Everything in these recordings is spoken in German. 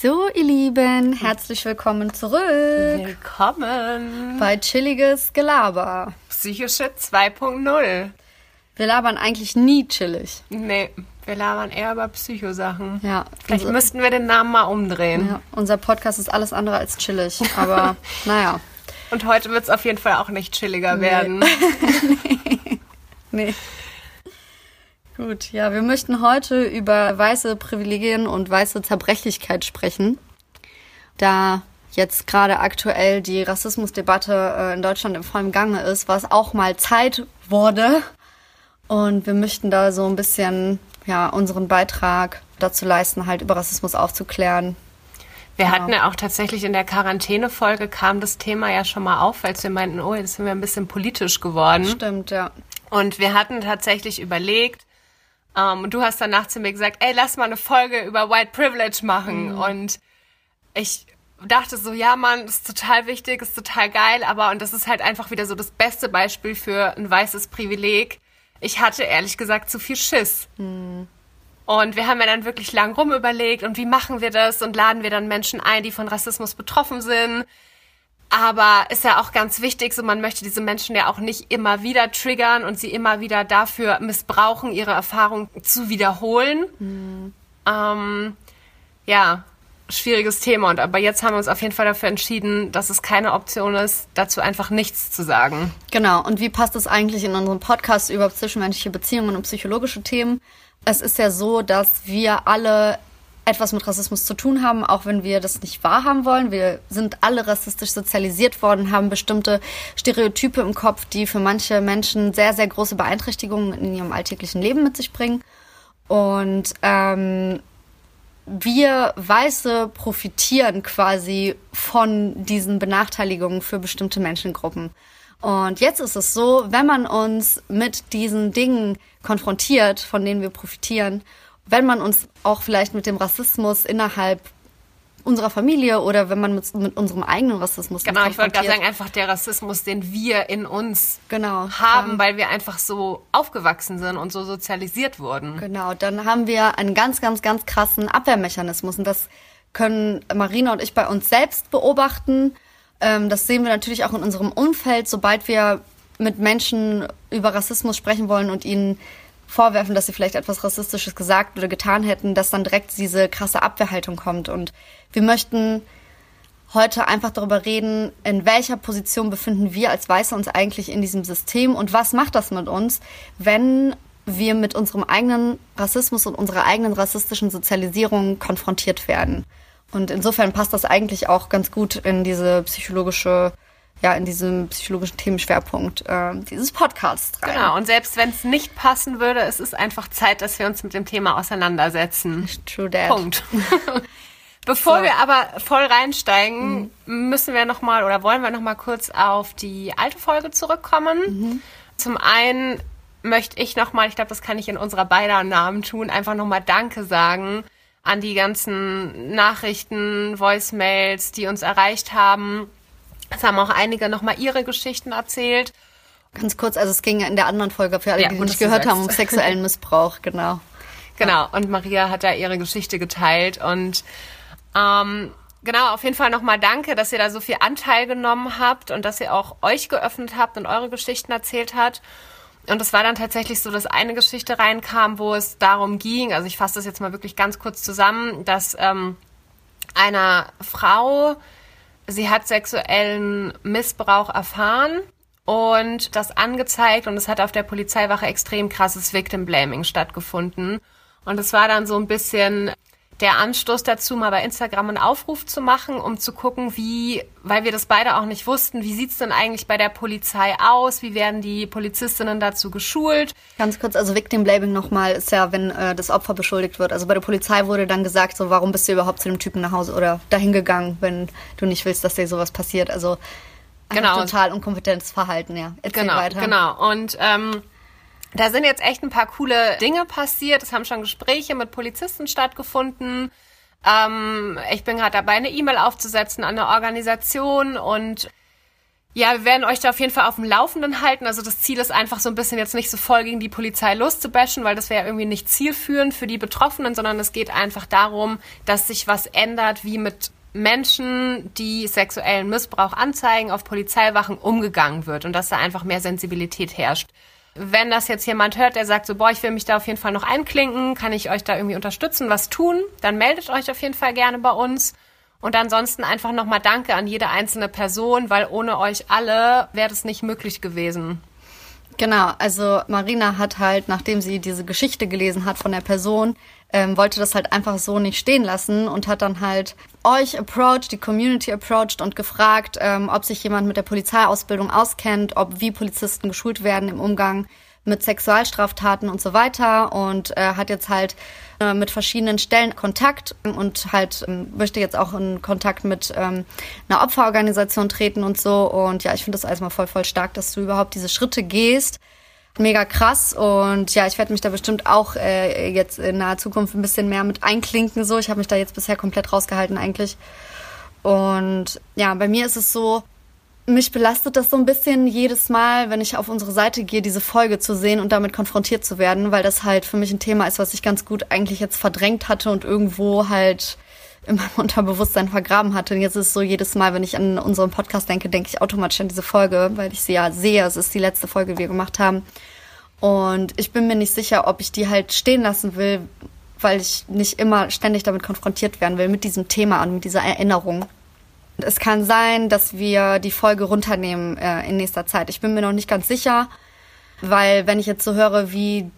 So, ihr Lieben, herzlich willkommen zurück Willkommen bei Chilliges Gelaber. Psychische 2.0. Wir labern eigentlich nie chillig. Nee, wir labern eher über Psychosachen. Ja, Vielleicht müssten wir den Namen mal umdrehen. ja, unser Podcast ist alles andere als chillig, aber naja. Und heute wird es auf jeden Fall auch nicht chilliger werden. Nee. Gut, ja, wir möchten heute über weiße Privilegien und weiße Zerbrechlichkeit sprechen. Da jetzt gerade aktuell die Rassismusdebatte äh, in Deutschland im vollen Gange ist, was auch mal Zeit wurde. Und wir möchten da so ein bisschen ja, unseren Beitrag dazu leisten, halt über Rassismus aufzuklären. Wir hatten ja auch tatsächlich in der Quarantäne-Folge kam das Thema ja schon mal auf, als wir meinten, oh, jetzt sind wir ein bisschen politisch geworden. Stimmt, ja. Und wir hatten tatsächlich überlegt, ähm, und du hast danach zu mir gesagt, ey, lass mal eine Folge über White Privilege machen. Und ich dachte so, ja, Mann, das ist total wichtig, ist total geil, aber, und das ist halt einfach wieder so das beste Beispiel für ein weißes Privileg. Ich hatte ehrlich gesagt zu viel Schiss. Und wir haben ja dann wirklich lang rumüberlegt und wie machen wir das und laden wir dann Menschen ein, die von Rassismus betroffen sind. Aber ist ja auch ganz wichtig, so man möchte diese Menschen ja auch nicht immer wieder triggern und sie immer wieder dafür missbrauchen, ihre Erfahrung zu wiederholen. Ähm, ja, schwieriges Thema. Und aber jetzt haben wir uns auf jeden Fall dafür entschieden, dass es keine Option ist, dazu einfach nichts zu sagen. Genau. Und wie passt das eigentlich in unseren Podcast über zwischenmenschliche Beziehungen und psychologische Themen? Es ist ja so, dass wir alle etwas mit Rassismus zu tun haben, auch wenn wir das nicht wahrhaben wollen. Wir sind alle rassistisch sozialisiert worden, haben bestimmte Stereotype im Kopf, die für manche Menschen sehr, sehr große Beeinträchtigungen in ihrem alltäglichen Leben mit sich bringen. Und ähm, wir Weiße profitieren quasi von diesen Benachteiligungen für bestimmte Menschengruppen. Und jetzt ist es so, wenn man uns mit diesen Dingen konfrontiert, von denen wir profitieren, wenn man uns auch vielleicht mit dem Rassismus innerhalb unserer Familie oder wenn man mit, mit unserem eigenen Rassismus Genau, ich wollte gerade sagen, einfach der Rassismus, den wir in uns Genau, haben, ähm, weil wir einfach so aufgewachsen sind und so sozialisiert wurden. Genau, dann haben wir einen ganz, ganz, ganz krassen Abwehrmechanismus. Und das können Marina und ich bei uns selbst beobachten. Ähm, das sehen wir natürlich auch in unserem Umfeld, sobald wir mit Menschen über Rassismus sprechen wollen und ihnen vorwerfen, dass sie vielleicht etwas Rassistisches gesagt oder getan hätten, dass dann direkt diese krasse Abwehrhaltung kommt. Und wir möchten heute einfach darüber reden, in welcher Position befinden wir als Weiße uns eigentlich in diesem System und was macht das mit uns, wenn wir mit unserem eigenen Rassismus und unserer eigenen rassistischen Sozialisierung konfrontiert werden. Und insofern passt das eigentlich auch ganz gut in diese psychologische, ja, in diesen psychologischen Themenschwerpunkt äh, dieses Podcasts rein. Genau, und selbst wenn es nicht passen würde, es ist einfach Zeit, dass wir uns mit dem Thema auseinandersetzen. True that. Punkt. Bevor So. wir aber voll reinsteigen, müssen wir noch mal oder wollen wir noch mal kurz auf die alte Folge zurückkommen. Zum einen möchte ich noch mal, ich glaube, das kann ich in unserer beider Namen tun, einfach noch mal Danke sagen an die ganzen Nachrichten, Voicemails, die uns erreicht haben. Es haben auch einige noch mal ihre Geschichten erzählt. Ganz kurz, also es ging in der anderen Folge für alle, Ja, die gut, nicht gehört haben, um sagst. sexuellen Missbrauch, genau. Genau, und Maria hat da ihre Geschichte geteilt und ähm, genau, auf jeden Fall nochmal danke, dass ihr da so viel Anteil genommen habt und dass ihr auch euch geöffnet habt und eure Geschichten erzählt habt. Und es war dann tatsächlich so, dass eine Geschichte reinkam, wo es darum ging, also ich fasse das jetzt mal wirklich ganz kurz zusammen, dass ähm, einer Frau, sie hat sexuellen Missbrauch erfahren und das angezeigt und es hat auf der Polizeiwache extrem krasses Victim Blaming stattgefunden. Und es war dann so ein bisschen der Anstoß dazu, mal bei Instagram einen Aufruf zu machen, um zu gucken, wie, weil wir das beide auch nicht wussten, wie sieht's denn eigentlich bei der Polizei aus? Wie werden die Polizistinnen dazu geschult? Ganz kurz, also Victim Blaming nochmal ist ja, wenn äh, das Opfer beschuldigt wird. Also bei der Polizei wurde dann gesagt, so warum bist du überhaupt zu dem Typen nach Hause oder dahin gegangen, wenn du nicht willst, dass dir sowas passiert. Also Genau. total unkompetentes Verhalten, ja. Erzähl Genau, weiter. genau. Und ähm, da sind jetzt echt ein paar coole Dinge passiert. Es haben schon Gespräche mit Polizisten stattgefunden. Ähm, ich bin gerade dabei, eine E-Mail aufzusetzen an eine Organisation und Ja, wir werden euch da auf jeden Fall auf dem Laufenden halten. Also das Ziel ist einfach so ein bisschen jetzt nicht so voll gegen die Polizei loszubashen, weil das wäre irgendwie nicht zielführend für die Betroffenen, sondern es geht einfach darum, dass sich was ändert, wie mit Menschen, die sexuellen Missbrauch anzeigen, auf Polizeiwachen umgegangen wird und dass da einfach mehr Sensibilität herrscht. Wenn das jetzt jemand hört, der sagt so, boah, ich will mich da auf jeden Fall noch einklinken, kann ich euch da irgendwie unterstützen, was tun, dann meldet euch auf jeden Fall gerne bei uns. Und ansonsten einfach nochmal Danke an jede einzelne Person, weil ohne euch alle wäre das nicht möglich gewesen. Genau, also Marina hat halt, nachdem sie diese Geschichte gelesen hat von der Person, ähm, wollte das halt einfach so nicht stehen lassen und hat dann halt euch approached, die Community approached und gefragt, ähm, ob sich jemand mit der Polizeiausbildung auskennt, ob wie Polizisten geschult werden im Umgang mit Sexualstraftaten und so weiter und äh, hat jetzt halt äh, mit verschiedenen Stellen Kontakt und halt ähm, möchte jetzt auch in Kontakt mit ähm, einer Opferorganisation treten und so und ja, ich finde das alles mal voll voll stark, dass du überhaupt diese Schritte gehst. Mega krass und ja, ich werde mich da bestimmt auch äh, jetzt in naher Zukunft ein bisschen mehr mit einklinken so. Ich habe mich da jetzt bisher komplett rausgehalten eigentlich. Und ja, bei mir ist es so, mich belastet das so ein bisschen jedes Mal, wenn ich auf unsere Seite gehe, diese Folge zu sehen und damit konfrontiert zu werden, weil das halt für mich ein Thema ist, was ich ganz gut eigentlich jetzt verdrängt hatte und irgendwo halt in meinem Unterbewusstsein vergraben hatte. Und jetzt ist es so jedes Mal, wenn ich an unseren Podcast denke, denke ich automatisch an diese Folge, weil ich sie ja sehe. Es ist die letzte Folge, die wir gemacht haben. Und ich bin mir nicht sicher, ob ich die halt stehen lassen will, weil ich nicht immer ständig damit konfrontiert werden will, mit diesem Thema und mit dieser Erinnerung. Es kann sein, dass wir die Folge runternehmen äh, in nächster Zeit. Ich bin mir noch nicht ganz sicher, weil wenn ich jetzt so höre, wie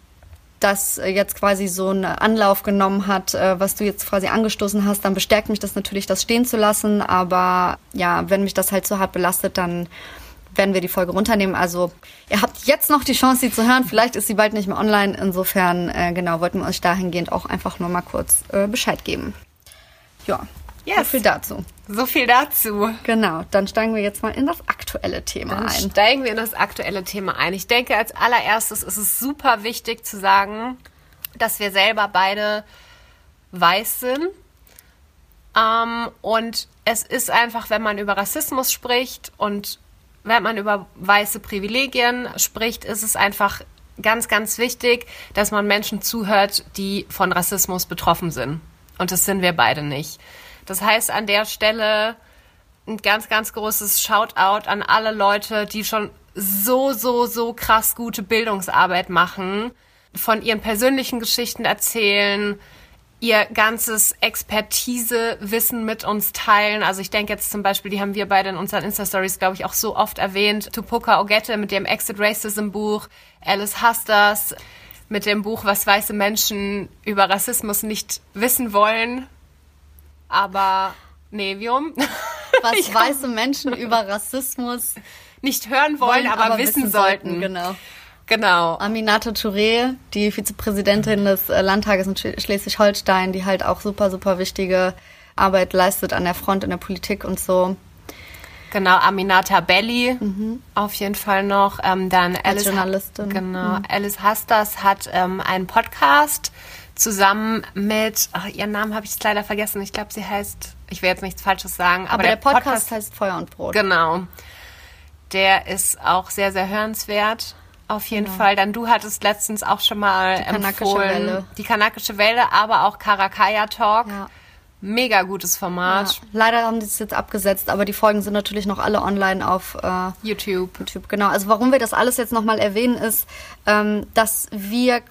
das jetzt quasi so einen Anlauf genommen hat, äh, was du jetzt quasi angestoßen hast, dann bestärkt mich das natürlich, das stehen zu lassen. Aber ja, wenn mich das halt so hart belastet, dann werden wir die Folge runternehmen. Also ihr habt jetzt noch die Chance, sie zu hören. Vielleicht ist sie bald nicht mehr online. Insofern, äh, genau, wollten wir euch dahingehend auch einfach nur mal kurz äh, Bescheid geben. Ja, Yes. So viel dazu. So viel dazu. Genau, dann steigen wir jetzt mal in das aktuelle Thema dann ein. Steigen wir in das aktuelle Thema ein. Ich denke, als allererstes ist es super wichtig zu sagen, dass wir selber beide weiß sind. Ähm, und es ist einfach, wenn man über Rassismus spricht und wenn man über weiße Privilegien spricht, ist es einfach ganz, ganz wichtig, dass man Menschen zuhört, die von Rassismus betroffen sind. Und das sind wir beide nicht. Das heißt an der Stelle ein ganz, ganz großes Shoutout an alle Leute, die schon so, so, so krass gute Bildungsarbeit machen, von ihren persönlichen Geschichten erzählen, ihr ganzes Expertisewissen mit uns teilen. Also ich denke jetzt zum Beispiel, die haben wir beide in unseren Insta-Stories, glaube ich, auch so oft erwähnt. Tupoka Ogette mit dem Exit Racism Buch, Alice Hasters mit dem Buch, was weiße Menschen über Rassismus nicht wissen wollen aber Nevium. Was weiße Menschen über Rassismus nicht hören wollen, wollen aber, aber, wissen, wissen sollten. sollten. Genau. Genau. Aminata Touré, die Vizepräsidentin des äh, Landtages in Schleswig-Holstein, die halt auch super, super wichtige Arbeit leistet an der Front in der Politik und so. Genau, Aminata Belli mhm. auf jeden Fall noch. Ähm, dann Als Alice Journalistin. Genau, mhm. Alice Hastas hat ähm, einen Podcast zusammen mit, ach, ihren Namen habe ich jetzt leider vergessen. Ich glaube, sie heißt, ich will jetzt nichts Falsches sagen, aber, aber der, der Podcast, Podcast, heißt Feuer und Brot. Genau. Der ist auch sehr, sehr hörenswert. Auf jeden genau. Fall. Dann du hattest letztens auch schon mal die empfohlen, Welle. die kanakische Welle, aber auch Karakaya Talk. Ja. Mega gutes Format. Ja. Leider haben sie es jetzt abgesetzt, aber die Folgen sind natürlich noch alle online auf äh, YouTube. YouTube. Genau. Also warum wir das alles jetzt nochmal erwähnen, ist, ähm, dass wir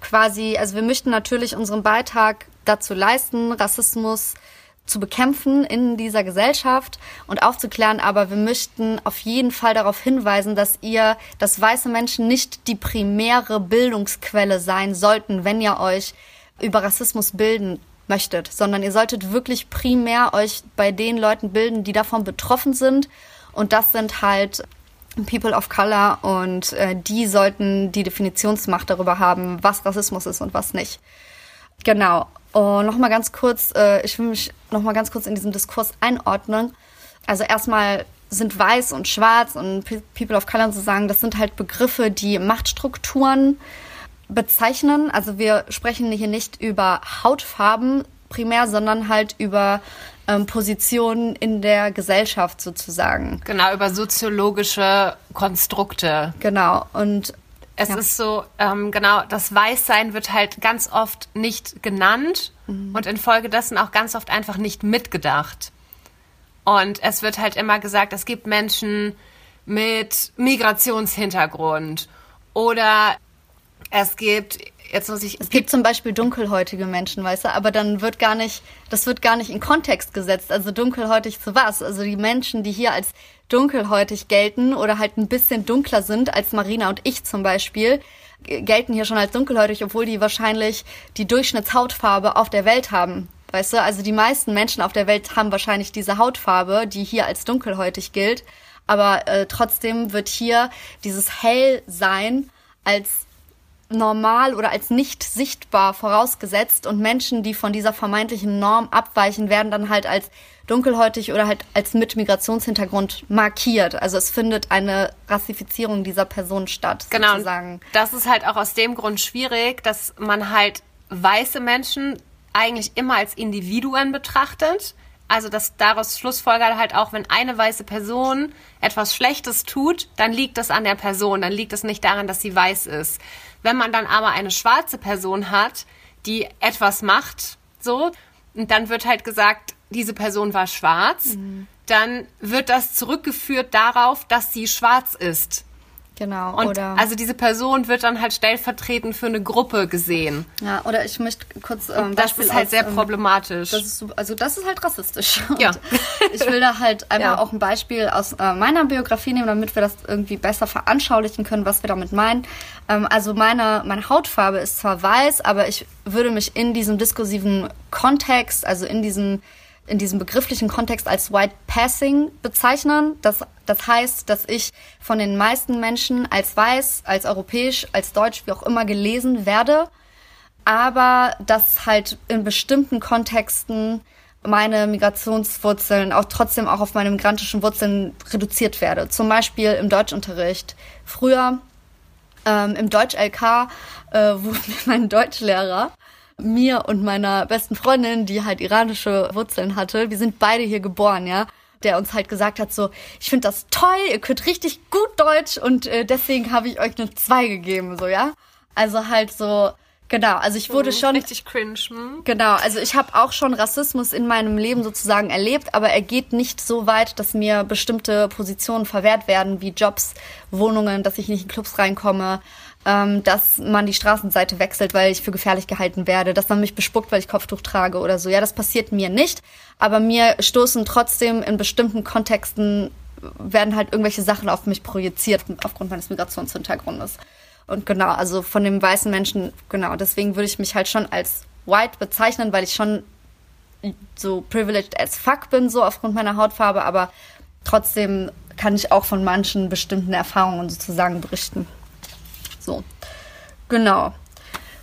quasi, also wir möchten natürlich unseren Beitrag dazu leisten, Rassismus zu bekämpfen in dieser Gesellschaft und aufzuklären, aber wir möchten auf jeden Fall darauf hinweisen, dass ihr, dass weiße Menschen nicht die primäre Bildungsquelle sein sollten, wenn ihr euch über Rassismus bilden möchtet, sondern ihr solltet wirklich primär euch bei den Leuten bilden, die davon betroffen sind. Und das sind halt People of Color und äh, die sollten die Definitionsmacht darüber haben, was Rassismus ist und was nicht. Genau. Und nochmal ganz kurz, äh, ich will mich nochmal ganz kurz in diesem Diskurs einordnen. Also erstmal sind weiß und schwarz und People of Color sozusagen, das sind halt Begriffe, die Machtstrukturen bezeichnen. Also wir sprechen hier nicht über Hautfarben primär, sondern halt über ähm, Positionen in der Gesellschaft sozusagen. Genau, über soziologische Konstrukte. Genau. Und es ja. ist so, ähm, genau, das Weißsein wird halt ganz oft nicht genannt mhm. und infolgedessen auch ganz oft einfach nicht mitgedacht. Und es wird halt immer gesagt, es gibt Menschen mit Migrationshintergrund oder es gibt jetzt muss ich. Es gibt zum Beispiel dunkelhäutige Menschen, weißt du, aber dann wird gar nicht, das wird gar nicht in Kontext gesetzt. Also dunkelhäutig zu was? Also die Menschen, die hier als dunkelhäutig gelten oder halt ein bisschen dunkler sind als Marina und ich zum Beispiel, gelten hier schon als dunkelhäutig, obwohl die wahrscheinlich die Durchschnittshautfarbe auf der Welt haben. Weißt du, also die meisten Menschen auf der Welt haben wahrscheinlich diese Hautfarbe, die hier als dunkelhäutig gilt. Aber äh, trotzdem wird hier dieses Hellsein als normal oder als nicht sichtbar vorausgesetzt und Menschen, die von dieser vermeintlichen Norm abweichen, werden dann halt als dunkelhäutig oder halt als mit Migrationshintergrund markiert. Also es findet eine Rassifizierung dieser Person statt, genau. sozusagen. Das ist halt auch aus dem Grund schwierig, dass man halt weiße Menschen eigentlich immer als Individuen betrachtet. Also das daraus schlussfolgert halt auch, wenn eine weiße Person etwas Schlechtes tut, dann liegt das an der Person, dann liegt es nicht daran, dass sie weiß ist. Wenn man dann aber eine schwarze Person hat, die etwas macht, so, und dann wird halt gesagt, diese Person war schwarz, mhm. dann wird das zurückgeführt darauf, dass sie schwarz ist. Genau. Und oder also diese Person wird dann halt stellvertretend für eine Gruppe gesehen. Ja, oder ich möchte kurz ähm, das Beispiel ist halt aus, sehr ähm, problematisch. Das ist, also das ist halt rassistisch. Ja. ich will da halt einfach ja. auch ein Beispiel aus äh, meiner Biografie nehmen, damit wir das irgendwie besser veranschaulichen können, was wir damit meinen. Ähm, also meine meine Hautfarbe ist zwar weiß, aber ich würde mich in diesem diskursiven Kontext, also in diesem in diesem begrifflichen Kontext als White Passing bezeichnen. Das, das heißt, dass ich von den meisten Menschen als weiß, als europäisch, als deutsch, wie auch immer gelesen werde, aber dass halt in bestimmten Kontexten meine Migrationswurzeln auch trotzdem auch auf meine migrantischen Wurzeln reduziert werde. Zum Beispiel im Deutschunterricht. Früher ähm, im Deutsch-LK äh, wurde mein Deutschlehrer mir und meiner besten Freundin, die halt iranische Wurzeln hatte, wir sind beide hier geboren, ja, der uns halt gesagt hat, so, ich finde das toll, ihr könnt richtig gut Deutsch und äh, deswegen habe ich euch eine 2 gegeben, so, ja. Also halt so, genau, also ich wurde mhm, schon... Richtig cringe, hm? Genau, also ich habe auch schon Rassismus in meinem Leben sozusagen erlebt, aber er geht nicht so weit, dass mir bestimmte Positionen verwehrt werden, wie Jobs, Wohnungen, dass ich nicht in Clubs reinkomme, ähm, dass man die Straßenseite wechselt, weil ich für gefährlich gehalten werde, dass man mich bespuckt, weil ich Kopftuch trage oder so. Ja, das passiert mir nicht, aber mir stoßen trotzdem in bestimmten Kontexten werden halt irgendwelche Sachen auf mich projiziert aufgrund meines Migrationshintergrundes. Und genau, also von dem weißen Menschen, genau, deswegen würde ich mich halt schon als white bezeichnen, weil ich schon so privileged as fuck bin, so aufgrund meiner Hautfarbe, aber trotzdem kann ich auch von manchen bestimmten Erfahrungen sozusagen berichten. So, genau.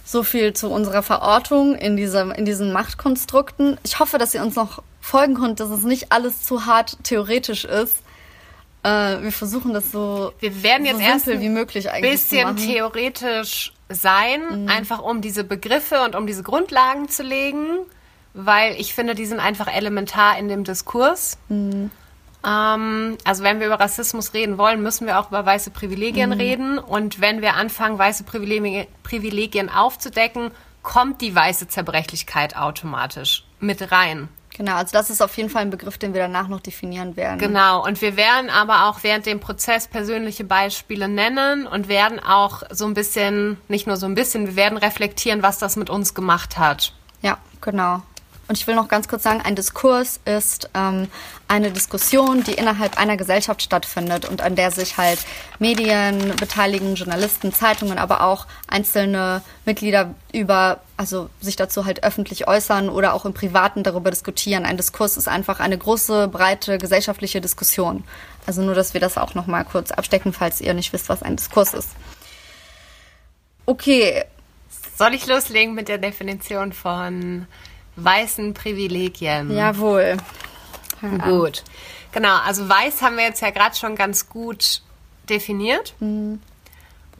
So viel zu unserer Verortung in, diesem, in diesen Machtkonstrukten. Ich hoffe, dass ihr uns noch folgen könnt, dass es nicht alles zu hart theoretisch ist. Äh, wir versuchen das so, wir werden jetzt so erst wie möglich eigentlich bisschen theoretisch sein, mhm. einfach um diese Begriffe und um diese Grundlagen zu legen, weil ich finde, die sind einfach elementar in dem Diskurs. Mhm. Ähm, also wenn wir über Rassismus reden wollen, müssen wir auch über weiße Privilegien mhm. reden. Und wenn wir anfangen, weiße Privilegien, Privilegien aufzudecken, kommt die weiße Zerbrechlichkeit automatisch mit rein. Genau, also das ist auf jeden Fall ein Begriff, den wir danach noch definieren werden. Genau, und wir werden aber auch während dem Prozess persönliche Beispiele nennen und werden auch so ein bisschen, nicht nur so ein bisschen, wir werden reflektieren, was das mit uns gemacht hat. Ja, genau. Und ich will noch ganz kurz sagen, ein Diskurs ist ähm, eine Diskussion, die innerhalb einer Gesellschaft stattfindet und an der sich halt Medien beteiligen, Journalisten, Zeitungen, aber auch einzelne Mitglieder über, also sich dazu halt öffentlich äußern oder auch im Privaten darüber diskutieren. Ein Diskurs ist einfach eine große, breite gesellschaftliche Diskussion. Also nur, dass wir das auch noch mal kurz abstecken, falls ihr nicht wisst, was ein Diskurs ist. Okay. Soll ich loslegen mit der Definition von weißen Privilegien. Jawohl. Gut. Genau, also weiß haben wir jetzt ja gerade schon ganz gut definiert. Mhm.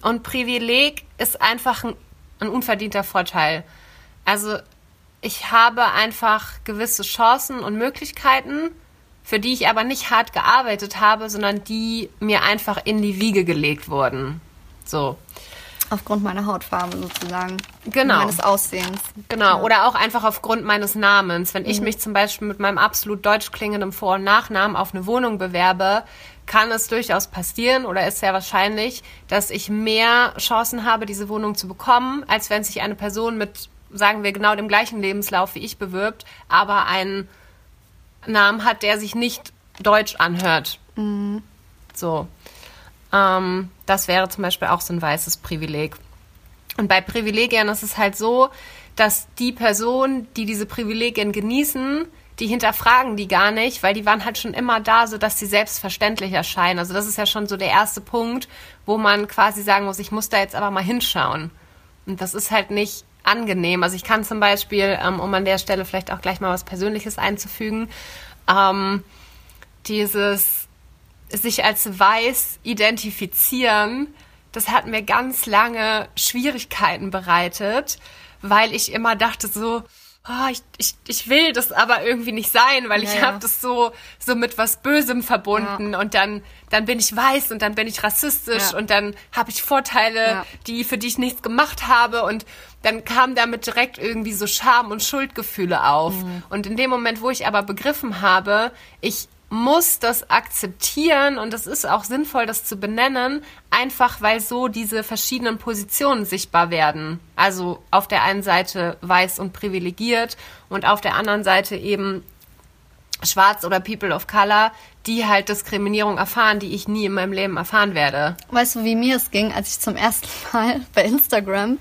Und Privileg ist einfach ein, ein unverdienter Vorteil. Also ich habe einfach gewisse Chancen und Möglichkeiten, für die ich aber nicht hart gearbeitet habe, sondern die mir einfach in die Wiege gelegt wurden. So. Aufgrund meiner Hautfarbe sozusagen. Genau. Meines Aussehens. Genau. Ja. Oder auch einfach aufgrund meines Namens. Wenn mhm. ich mich zum Beispiel mit meinem absolut deutsch klingenden Vor- und Nachnamen auf eine Wohnung bewerbe, kann es durchaus passieren oder ist sehr wahrscheinlich, dass ich mehr Chancen habe, diese Wohnung zu bekommen, als wenn sich eine Person mit sagen wir, genau dem gleichen Lebenslauf wie ich bewirbt, aber einen Namen hat, der sich nicht deutsch anhört. Mhm. So. Ähm, das wäre zum Beispiel auch so ein weißes Privileg. Und bei Privilegien ist es halt so, dass die Personen, die diese Privilegien genießen, die hinterfragen die gar nicht, weil die waren halt schon immer da, so dass sie selbstverständlich erscheinen. Also das ist ja schon so der erste Punkt, wo man quasi sagen muss, ich muss da jetzt aber mal hinschauen. Und das ist halt nicht angenehm. Also ich kann zum Beispiel, ähm, um an der Stelle vielleicht auch gleich mal was Persönliches einzufügen, ähm, dieses sich als weiß identifizieren, das hat mir ganz lange Schwierigkeiten bereitet, weil ich immer dachte so, oh, ich, ich, ich will das aber irgendwie nicht sein, weil ja, ich ja. habe das so, so mit was Bösem verbunden ja. und dann, dann bin ich weiß und dann bin ich rassistisch ja. und dann habe ich Vorteile, die, für die ich nichts gemacht habe und dann kam damit direkt irgendwie so Scham und Schuldgefühle auf. Mhm. Und in dem Moment, wo ich aber begriffen habe, ich muss das akzeptieren und es ist auch sinnvoll, das zu benennen, einfach weil so diese verschiedenen Positionen sichtbar werden. Also auf der einen Seite weiß und privilegiert und auf der anderen Seite eben schwarz oder People of Color, die halt Diskriminierung erfahren, die ich nie in meinem Leben erfahren werde. Weißt du, wie mir es ging, als ich zum ersten Mal bei Instagram,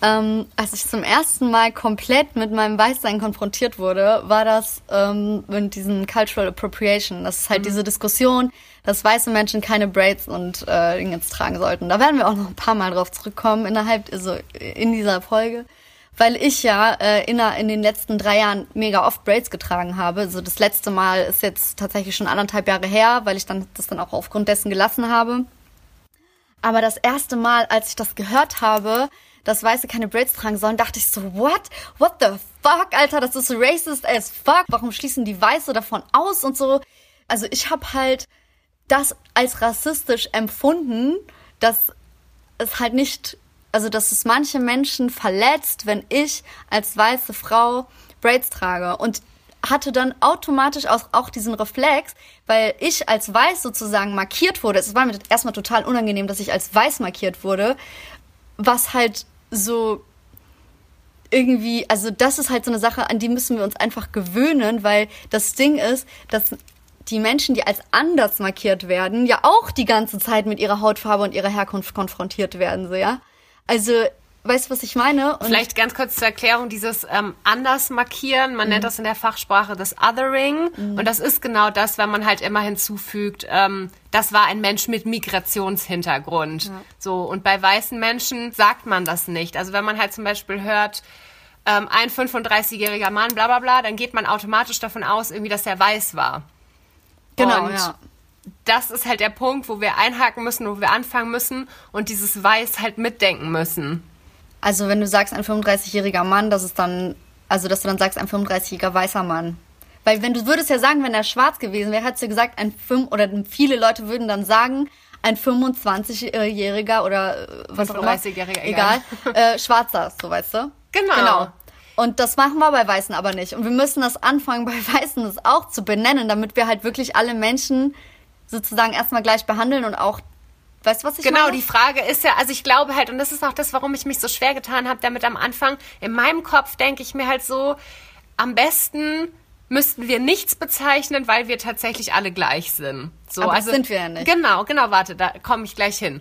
ähm, als ich zum ersten Mal komplett mit meinem Weißsein konfrontiert wurde, war das ähm, mit diesem Cultural Appropriation. Das ist halt mhm. diese Diskussion, dass weiße Menschen keine Braids und äh, Dingens tragen sollten. Da werden wir auch noch ein paar Mal drauf zurückkommen innerhalb, also in dieser Folge weil ich ja äh, in, in den letzten drei Jahren mega oft Braids getragen habe. Also das letzte Mal ist jetzt tatsächlich schon anderthalb Jahre her, weil ich dann das dann auch aufgrund dessen gelassen habe. Aber das erste Mal, als ich das gehört habe, dass Weiße keine Braids tragen sollen, dachte ich so, what? What the fuck, Alter, das ist racist as fuck. Warum schließen die Weiße davon aus und so? Also ich habe halt das als rassistisch empfunden, dass es halt nicht also dass es manche Menschen verletzt, wenn ich als weiße Frau Braids trage und hatte dann automatisch auch, auch diesen Reflex, weil ich als weiß sozusagen markiert wurde. Es war mir erstmal total unangenehm, dass ich als weiß markiert wurde, was halt so irgendwie, also das ist halt so eine Sache, an die müssen wir uns einfach gewöhnen, weil das Ding ist, dass die Menschen, die als anders markiert werden, ja auch die ganze Zeit mit ihrer Hautfarbe und ihrer Herkunft konfrontiert werden, so ja. Also, weißt du, was ich meine? Und Vielleicht ganz kurz zur Erklärung, dieses ähm, anders markieren, man mhm. nennt das in der Fachsprache das Othering. Mhm. Und das ist genau das, wenn man halt immer hinzufügt, ähm, das war ein Mensch mit Migrationshintergrund. Ja. So, und bei weißen Menschen sagt man das nicht. Also wenn man halt zum Beispiel hört, ähm, ein 35-jähriger Mann, bla bla bla, dann geht man automatisch davon aus, irgendwie, dass er weiß war. Genau, und ja das ist halt der Punkt, wo wir einhaken müssen, wo wir anfangen müssen und dieses Weiß halt mitdenken müssen. Also wenn du sagst, ein 35-jähriger Mann, das ist dann, also dass du dann sagst, ein 35-jähriger weißer Mann. Weil wenn du würdest ja sagen, wenn er schwarz gewesen wäre, hättest du gesagt, ein 5, oder viele Leute würden dann sagen, ein 25-jähriger oder äh, was auch immer, egal, egal äh, schwarzer, so weißt du. Genau. genau. Und das machen wir bei Weißen aber nicht. Und wir müssen das anfangen, bei Weißen das auch zu benennen, damit wir halt wirklich alle Menschen sozusagen erstmal gleich behandeln und auch Weißt du, was ich genau, meine? die Frage ist ja, also ich glaube halt, und das ist auch das, warum ich mich so schwer getan habe, damit am Anfang, in meinem Kopf denke ich mir halt so, am besten müssten wir nichts bezeichnen, weil wir tatsächlich alle gleich sind. So, Aber also sind wir ja nicht. Genau, genau, warte, da komme ich gleich hin.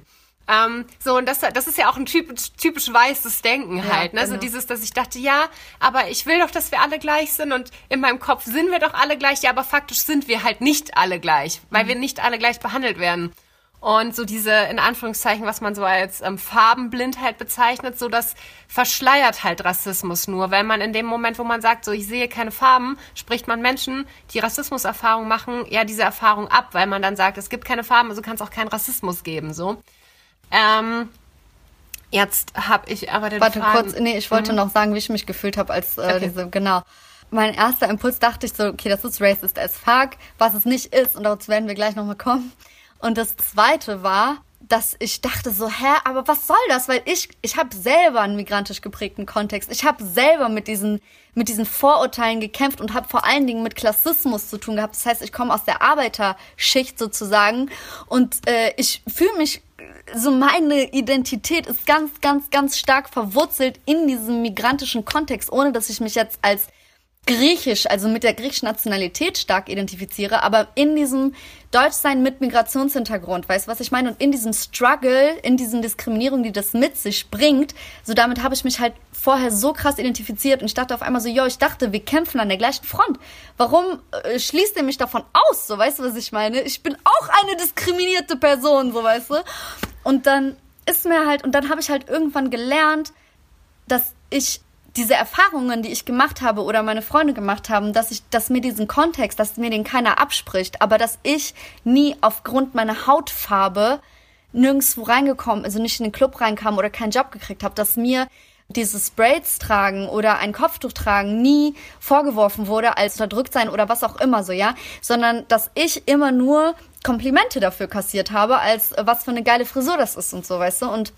Ähm, so, und das, das ist ja auch ein typisch, typisch weißes Denken ja, halt. Ne? Genau. So dieses, dass ich dachte, ja, aber ich will doch, dass wir alle gleich sind und in meinem Kopf sind wir doch alle gleich, ja, aber faktisch sind wir halt nicht alle gleich, weil mhm. wir nicht alle gleich behandelt werden. Und so diese, in Anführungszeichen, was man so als ähm, Farbenblindheit bezeichnet, so das verschleiert halt Rassismus nur. Weil man in dem Moment, wo man sagt, so ich sehe keine Farben, spricht man Menschen, die Rassismuserfahrung machen, ja diese Erfahrung ab, weil man dann sagt, es gibt keine Farben, also kann es auch keinen Rassismus geben, so. Ähm, Jetzt habe ich aber den Warte Faden. kurz, nee, ich wollte mhm. noch sagen, wie ich mich gefühlt habe als äh, okay. diese, genau. Mein erster Impuls dachte ich so, okay, das ist racist as fuck, was es nicht ist und dazu werden wir gleich nochmal kommen. Und das zweite war, dass ich dachte so, hä, aber was soll das? Weil ich, ich habe selber einen migrantisch geprägten Kontext. Ich habe selber mit diesen, mit diesen Vorurteilen gekämpft und habe vor allen Dingen mit Klassismus zu tun gehabt. Das heißt, ich komme aus der Arbeiterschicht sozusagen und äh, ich fühle mich so meine Identität ist ganz, ganz, ganz stark verwurzelt in diesem migrantischen Kontext, ohne dass ich mich jetzt als griechisch, also mit der griechischen Nationalität stark identifiziere, aber in diesem Deutschsein mit Migrationshintergrund, weißt du, was ich meine? Und in diesem Struggle, in diesen Diskriminierungen, die das mit sich bringt, so damit habe ich mich halt vorher so krass identifiziert und ich dachte auf einmal so, yo, ich dachte, wir kämpfen an der gleichen Front. Warum äh, schließt ihr mich davon aus? So, weißt du, was ich meine? Ich bin auch eine diskriminierte Person, so, weißt du? Und dann ist mir halt, und dann habe ich halt irgendwann gelernt, dass ich diese Erfahrungen, die ich gemacht habe oder meine Freunde gemacht haben, dass ich, dass mir diesen Kontext, dass mir den keiner abspricht, aber dass ich nie aufgrund meiner Hautfarbe nirgendwo reingekommen, also nicht in den Club reinkam oder keinen Job gekriegt habe, dass mir dieses Braids tragen oder ein Kopftuch tragen nie vorgeworfen wurde als unterdrückt sein oder was auch immer so, ja, sondern dass ich immer nur Komplimente dafür kassiert habe, als was für eine geile Frisur das ist und so, weißt du, und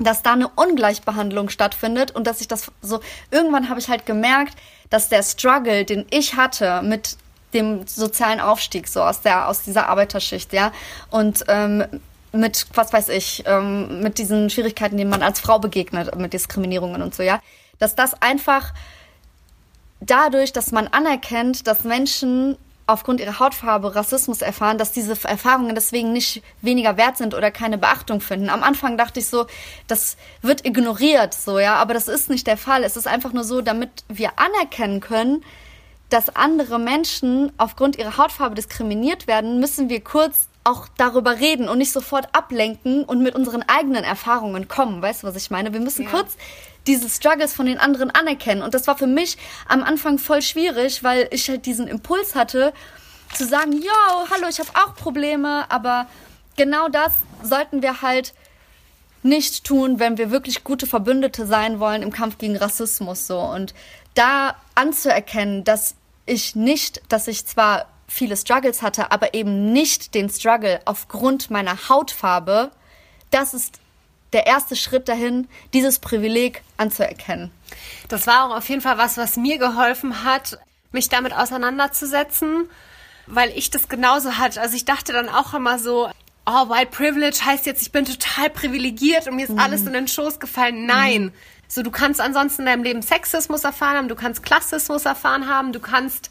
dass da eine Ungleichbehandlung stattfindet und dass ich das so irgendwann habe ich halt gemerkt, dass der Struggle, den ich hatte mit dem sozialen Aufstieg so aus der aus dieser Arbeiterschicht, ja und ähm, mit was weiß ich ähm, mit diesen Schwierigkeiten, denen man als Frau begegnet, mit Diskriminierungen und so, ja, dass das einfach dadurch, dass man anerkennt, dass Menschen aufgrund ihrer Hautfarbe Rassismus erfahren, dass diese Erfahrungen deswegen nicht weniger wert sind oder keine Beachtung finden. Am Anfang dachte ich so, das wird ignoriert, so, ja, aber das ist nicht der Fall. Es ist einfach nur so, damit wir anerkennen können, dass andere Menschen aufgrund ihrer Hautfarbe diskriminiert werden, müssen wir kurz auch darüber reden und nicht sofort ablenken und mit unseren eigenen Erfahrungen kommen. Weißt du, was ich meine? Wir müssen ja. kurz diese Struggles von den anderen anerkennen. Und das war für mich am Anfang voll schwierig, weil ich halt diesen Impuls hatte, zu sagen, yo, hallo, ich habe auch Probleme, aber genau das sollten wir halt nicht tun, wenn wir wirklich gute Verbündete sein wollen im Kampf gegen Rassismus so und da anzuerkennen, dass ich nicht, dass ich zwar viele Struggles hatte, aber eben nicht den Struggle aufgrund meiner Hautfarbe, das ist der erste Schritt dahin, dieses Privileg anzuerkennen. Das war auch auf jeden Fall was, was mir geholfen hat, mich damit auseinanderzusetzen, weil ich das genauso hatte. Also ich dachte dann auch immer so, oh, White Privilege heißt jetzt, ich bin total privilegiert und mir ist mhm. alles in den Schoß gefallen. Nein. Mhm. So, du kannst ansonsten in deinem Leben Sexismus erfahren haben, du kannst Klassismus erfahren haben, du kannst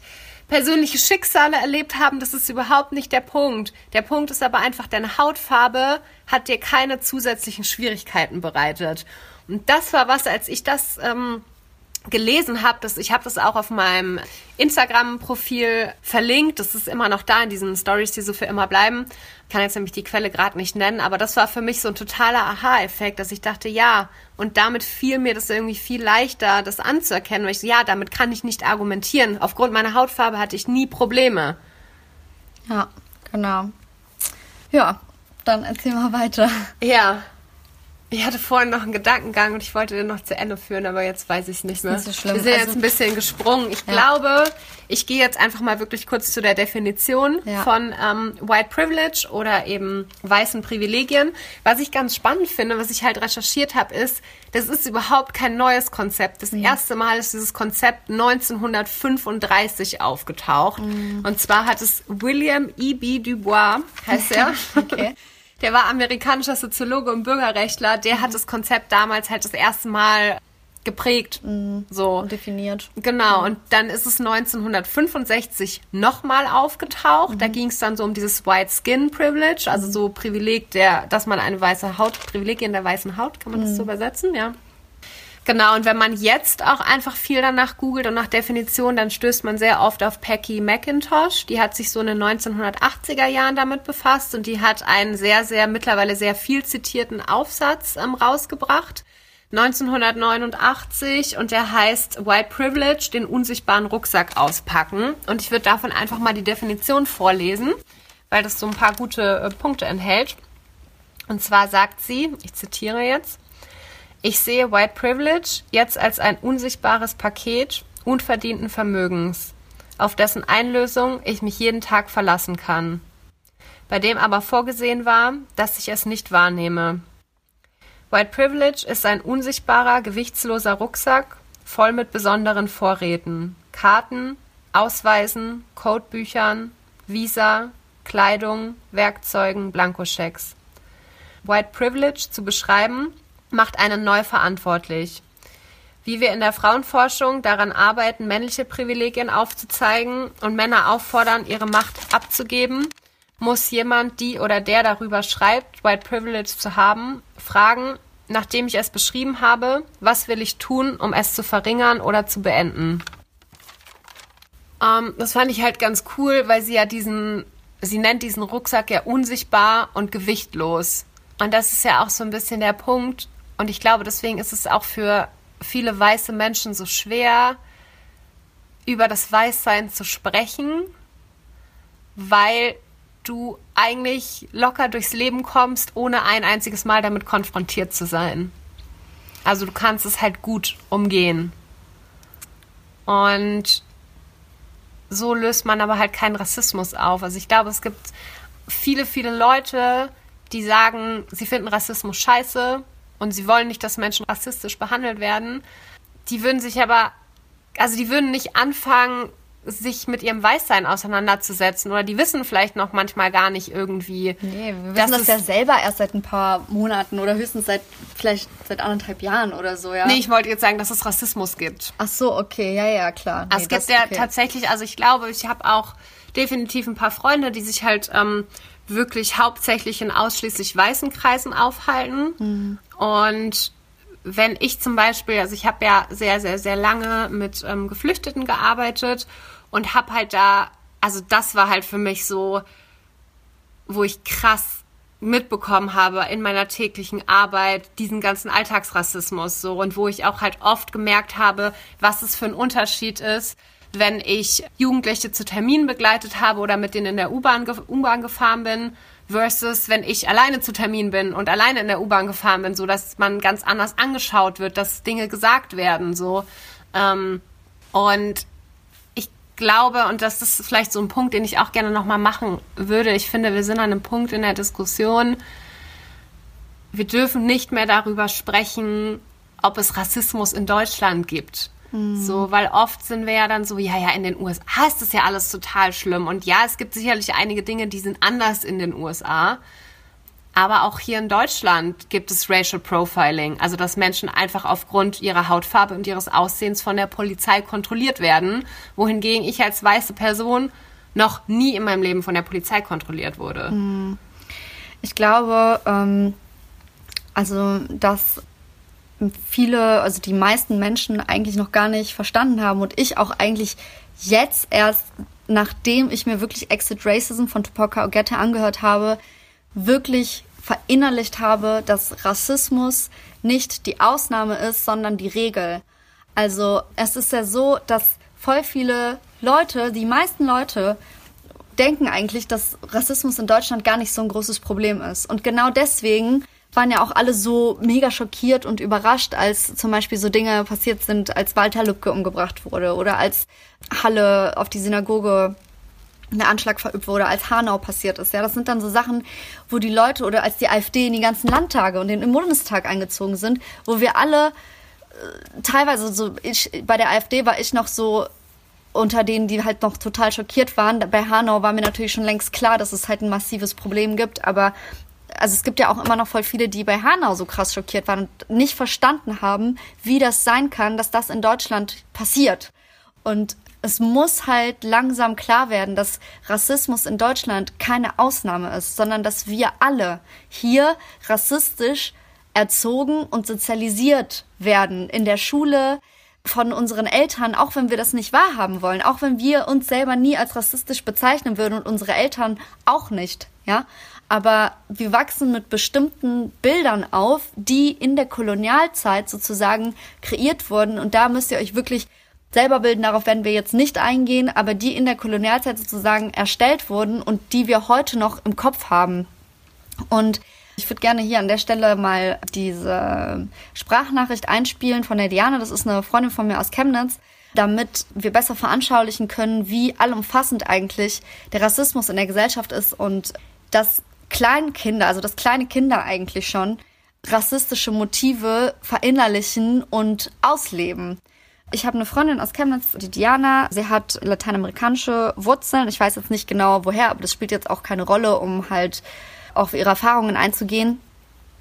persönliche Schicksale erlebt haben, das ist überhaupt nicht der Punkt. Der Punkt ist aber einfach, deine Hautfarbe hat dir keine zusätzlichen Schwierigkeiten bereitet. Und das war was, als ich das ähm, gelesen habe, dass ich habe das auch auf meinem Instagram-Profil verlinkt. Das ist immer noch da in diesen Stories, die so für immer bleiben. Ich kann jetzt nämlich die Quelle gerade nicht nennen, aber das war für mich so ein totaler Aha-Effekt, dass ich dachte, ja, und damit fiel mir das irgendwie viel leichter, das anzuerkennen, weil ich ja, damit kann ich nicht argumentieren. Aufgrund meiner Hautfarbe hatte ich nie Probleme. Ja, genau. Ja, dann erzähl mal weiter. Ja, ich hatte vorhin noch einen Gedankengang und ich wollte den noch zu Ende führen, aber jetzt weiß ich es nicht mehr. Nicht so schlimm. Wir sind also, jetzt ein bisschen gesprungen. Ich ja. glaube, ich gehe jetzt einfach mal wirklich kurz zu der Definition ja. von ähm, White Privilege oder eben weißen Privilegien. Was ich ganz spannend finde, was ich halt recherchiert habe, ist, das ist überhaupt kein neues Konzept. Das mhm. erste Mal ist dieses Konzept 1935 aufgetaucht. Mhm. Und zwar hat es William E.B. Dubois, heißt er. okay der war amerikanischer Soziologe und Bürgerrechtler, der mhm. hat das Konzept damals halt das erste Mal geprägt, mhm. so definiert. Genau, mhm. und dann ist es 1965 nochmal aufgetaucht. Da mhm. ging es dann so um dieses White Skin Privilege, also mhm. so Privileg der, dass man eine weiße Haut, Privilegien der weißen Haut, kann man das so mhm. übersetzen, ja. Genau, und wenn man jetzt auch einfach viel danach googelt und nach Definition, dann stößt man sehr oft auf Peggy McIntosh. Die hat sich so in den 1980er Jahren damit befasst und die hat einen sehr, sehr, mittlerweile sehr viel zitierten Aufsatz ähm, rausgebracht. 1989 und der heißt White Privilege, den unsichtbaren Rucksack auspacken. Und ich würde davon einfach mal die Definition vorlesen, weil das so ein paar gute äh, Punkte enthält. Und zwar sagt sie, ich zitiere jetzt, Ich sehe White Privilege jetzt als ein unsichtbares Paket unverdienten Vermögens, auf dessen Einlösung ich mich jeden Tag verlassen kann, bei dem aber vorgesehen war, dass ich es nicht wahrnehme. White Privilege ist ein unsichtbarer, gewichtsloser Rucksack voll mit besonderen Vorräten, Karten, Ausweisen, Codebüchern, Visa, Kleidung, Werkzeugen, Blankoschecks. White Privilege zu beschreiben, macht einen neu verantwortlich. Wie wir in der Frauenforschung daran arbeiten, männliche Privilegien aufzuzeigen und Männer auffordern, ihre Macht abzugeben, muss jemand, die oder der darüber schreibt, White Privilege zu haben, fragen, nachdem ich es beschrieben habe, was will ich tun, um es zu verringern oder zu beenden. Ähm, das fand ich halt ganz cool, weil sie ja diesen, sie nennt diesen Rucksack ja unsichtbar und gewichtlos. Und das ist ja auch so ein bisschen der Punkt, und ich glaube, deswegen ist es auch für viele weiße Menschen so schwer, über das Weißsein zu sprechen, weil du eigentlich locker durchs Leben kommst, ohne ein einziges Mal damit konfrontiert zu sein. Also du kannst es halt gut umgehen. Und so löst man aber halt keinen Rassismus auf. Also ich glaube, es gibt viele, viele Leute, die sagen, sie finden Rassismus scheiße und sie wollen nicht, dass Menschen rassistisch behandelt werden. Die würden sich aber, also die würden nicht anfangen, sich mit ihrem Weißsein auseinanderzusetzen oder die wissen vielleicht noch manchmal gar nicht irgendwie. Nee, wir wissen das ja selber erst seit ein paar Monaten oder höchstens seit vielleicht seit anderthalb Jahren oder so, ja. Nee, ich wollte jetzt sagen, dass es Rassismus gibt. Ach so, okay, ja, ja, klar. Nee, also es gibt ja okay. tatsächlich, also ich glaube, ich habe auch definitiv ein paar Freunde, die sich halt ähm, wirklich hauptsächlich in ausschließlich weißen Kreisen aufhalten. Mhm. Und wenn ich zum Beispiel, also ich habe ja sehr, sehr, sehr lange mit ähm, Geflüchteten gearbeitet und habe halt da, also das war halt für mich so, wo ich krass mitbekommen habe in meiner täglichen Arbeit, diesen ganzen Alltagsrassismus so und wo ich auch halt oft gemerkt habe, was es für ein Unterschied ist, wenn ich Jugendliche zu Terminen begleitet habe oder mit denen in der U-Bahn U-Bahn gefahren bin, versus wenn ich alleine zu Terminen bin und alleine in der U-Bahn gefahren bin, so dass man ganz anders angeschaut wird, dass Dinge gesagt werden, so. Ähm, und ich glaube, und das ist vielleicht so ein Punkt, den ich auch gerne nochmal machen würde. Ich finde, wir sind an einem Punkt in der Diskussion, wir dürfen nicht mehr darüber sprechen, ob es Rassismus in Deutschland gibt. Mhm. So, weil oft sind wir ja dann so, ja, ja, in den USA ist das ja alles total schlimm. Und ja, es gibt sicherlich einige Dinge, die sind anders in den USA. Aber auch hier in Deutschland gibt es Racial Profiling, also dass Menschen einfach aufgrund ihrer Hautfarbe und ihres Aussehens von der Polizei kontrolliert werden, wohingegen ich als weiße Person noch nie in meinem Leben von der Polizei kontrolliert wurde. Mhm. Ich glaube, ähm, also dass viele, also die meisten Menschen eigentlich noch gar nicht verstanden haben und ich auch eigentlich jetzt erst, nachdem ich mir wirklich Exit Racism von Tupac Ogette angehört habe, wirklich verinnerlicht habe, dass Rassismus nicht die Ausnahme ist, sondern die Regel. Also es ist ja so, dass voll viele Leute, die meisten Leute, denken eigentlich, dass Rassismus in Deutschland gar nicht so ein großes Problem ist. Und genau deswegen waren ja auch alle so mega schockiert und überrascht, als zum Beispiel so Dinge passiert sind, als Walter Lübcke umgebracht wurde oder als Halle auf die Synagoge der Anschlag verübt wurde, als Hanau passiert ist. Ja, das sind dann so Sachen, wo die Leute oder als die AfD in die ganzen Landtage und den Bundestag eingezogen sind, wo wir alle äh, teilweise so, ich, bei der AfD war ich noch so unter denen, die halt noch total schockiert waren. Bei Hanau war mir natürlich schon längst klar, dass es halt ein massives Problem gibt, aber also es gibt ja auch immer noch voll viele, die bei Hanau so krass schockiert waren und nicht verstanden haben, wie das sein kann, dass das in Deutschland passiert. Und es muss halt langsam klar werden, dass Rassismus in Deutschland keine Ausnahme ist, sondern dass wir alle hier rassistisch erzogen und sozialisiert werden in der Schule, von unseren Eltern, auch wenn wir das nicht wahrhaben wollen, auch wenn wir uns selber nie als rassistisch bezeichnen würden und unsere Eltern auch nicht, ja aber wir wachsen mit bestimmten Bildern auf, die in der Kolonialzeit sozusagen kreiert wurden. Und da müsst ihr euch wirklich selber bilden, darauf werden wir jetzt nicht eingehen, aber die in der Kolonialzeit sozusagen erstellt wurden und die wir heute noch im Kopf haben. Und Ich würde gerne hier an der Stelle mal diese Sprachnachricht einspielen von der Diana. Das ist eine Freundin von mir aus Chemnitz, damit wir besser veranschaulichen können, wie allumfassend eigentlich der Rassismus in der Gesellschaft ist und dass Kleinkinder, also dass kleine Kinder eigentlich schon rassistische Motive verinnerlichen und ausleben. Ich habe eine Freundin aus Chemnitz, die Diana. Sie hat lateinamerikanische Wurzeln. Ich weiß jetzt nicht genau woher, aber das spielt jetzt auch keine Rolle, um halt auf ihre Erfahrungen einzugehen.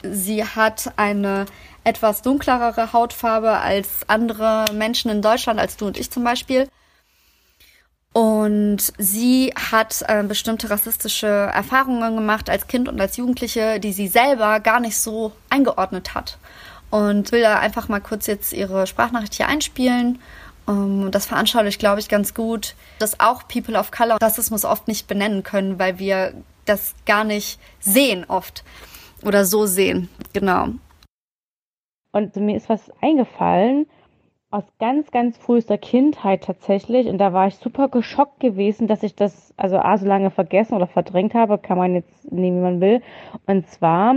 Sie hat eine etwas dunklerere Hautfarbe als andere Menschen in Deutschland, als du und ich zum Beispiel. Und sie hat äh, bestimmte rassistische Erfahrungen gemacht als Kind und als Jugendliche, die sie selber gar nicht so eingeordnet hat. Und will da einfach mal kurz jetzt ihre Sprachnachricht hier einspielen. Um, ähm, das veranschaulicht, glaube ich, ganz gut, dass auch People of Color Rassismus oft nicht benennen können, weil wir das gar nicht sehen oft oder so sehen. Genau. Und mir ist was eingefallen, aus ganz, ganz frühester Kindheit tatsächlich. Und da war ich super geschockt gewesen, dass ich das also A, so lange vergessen oder verdrängt habe, kann man jetzt nehmen, wie man will. Und zwar,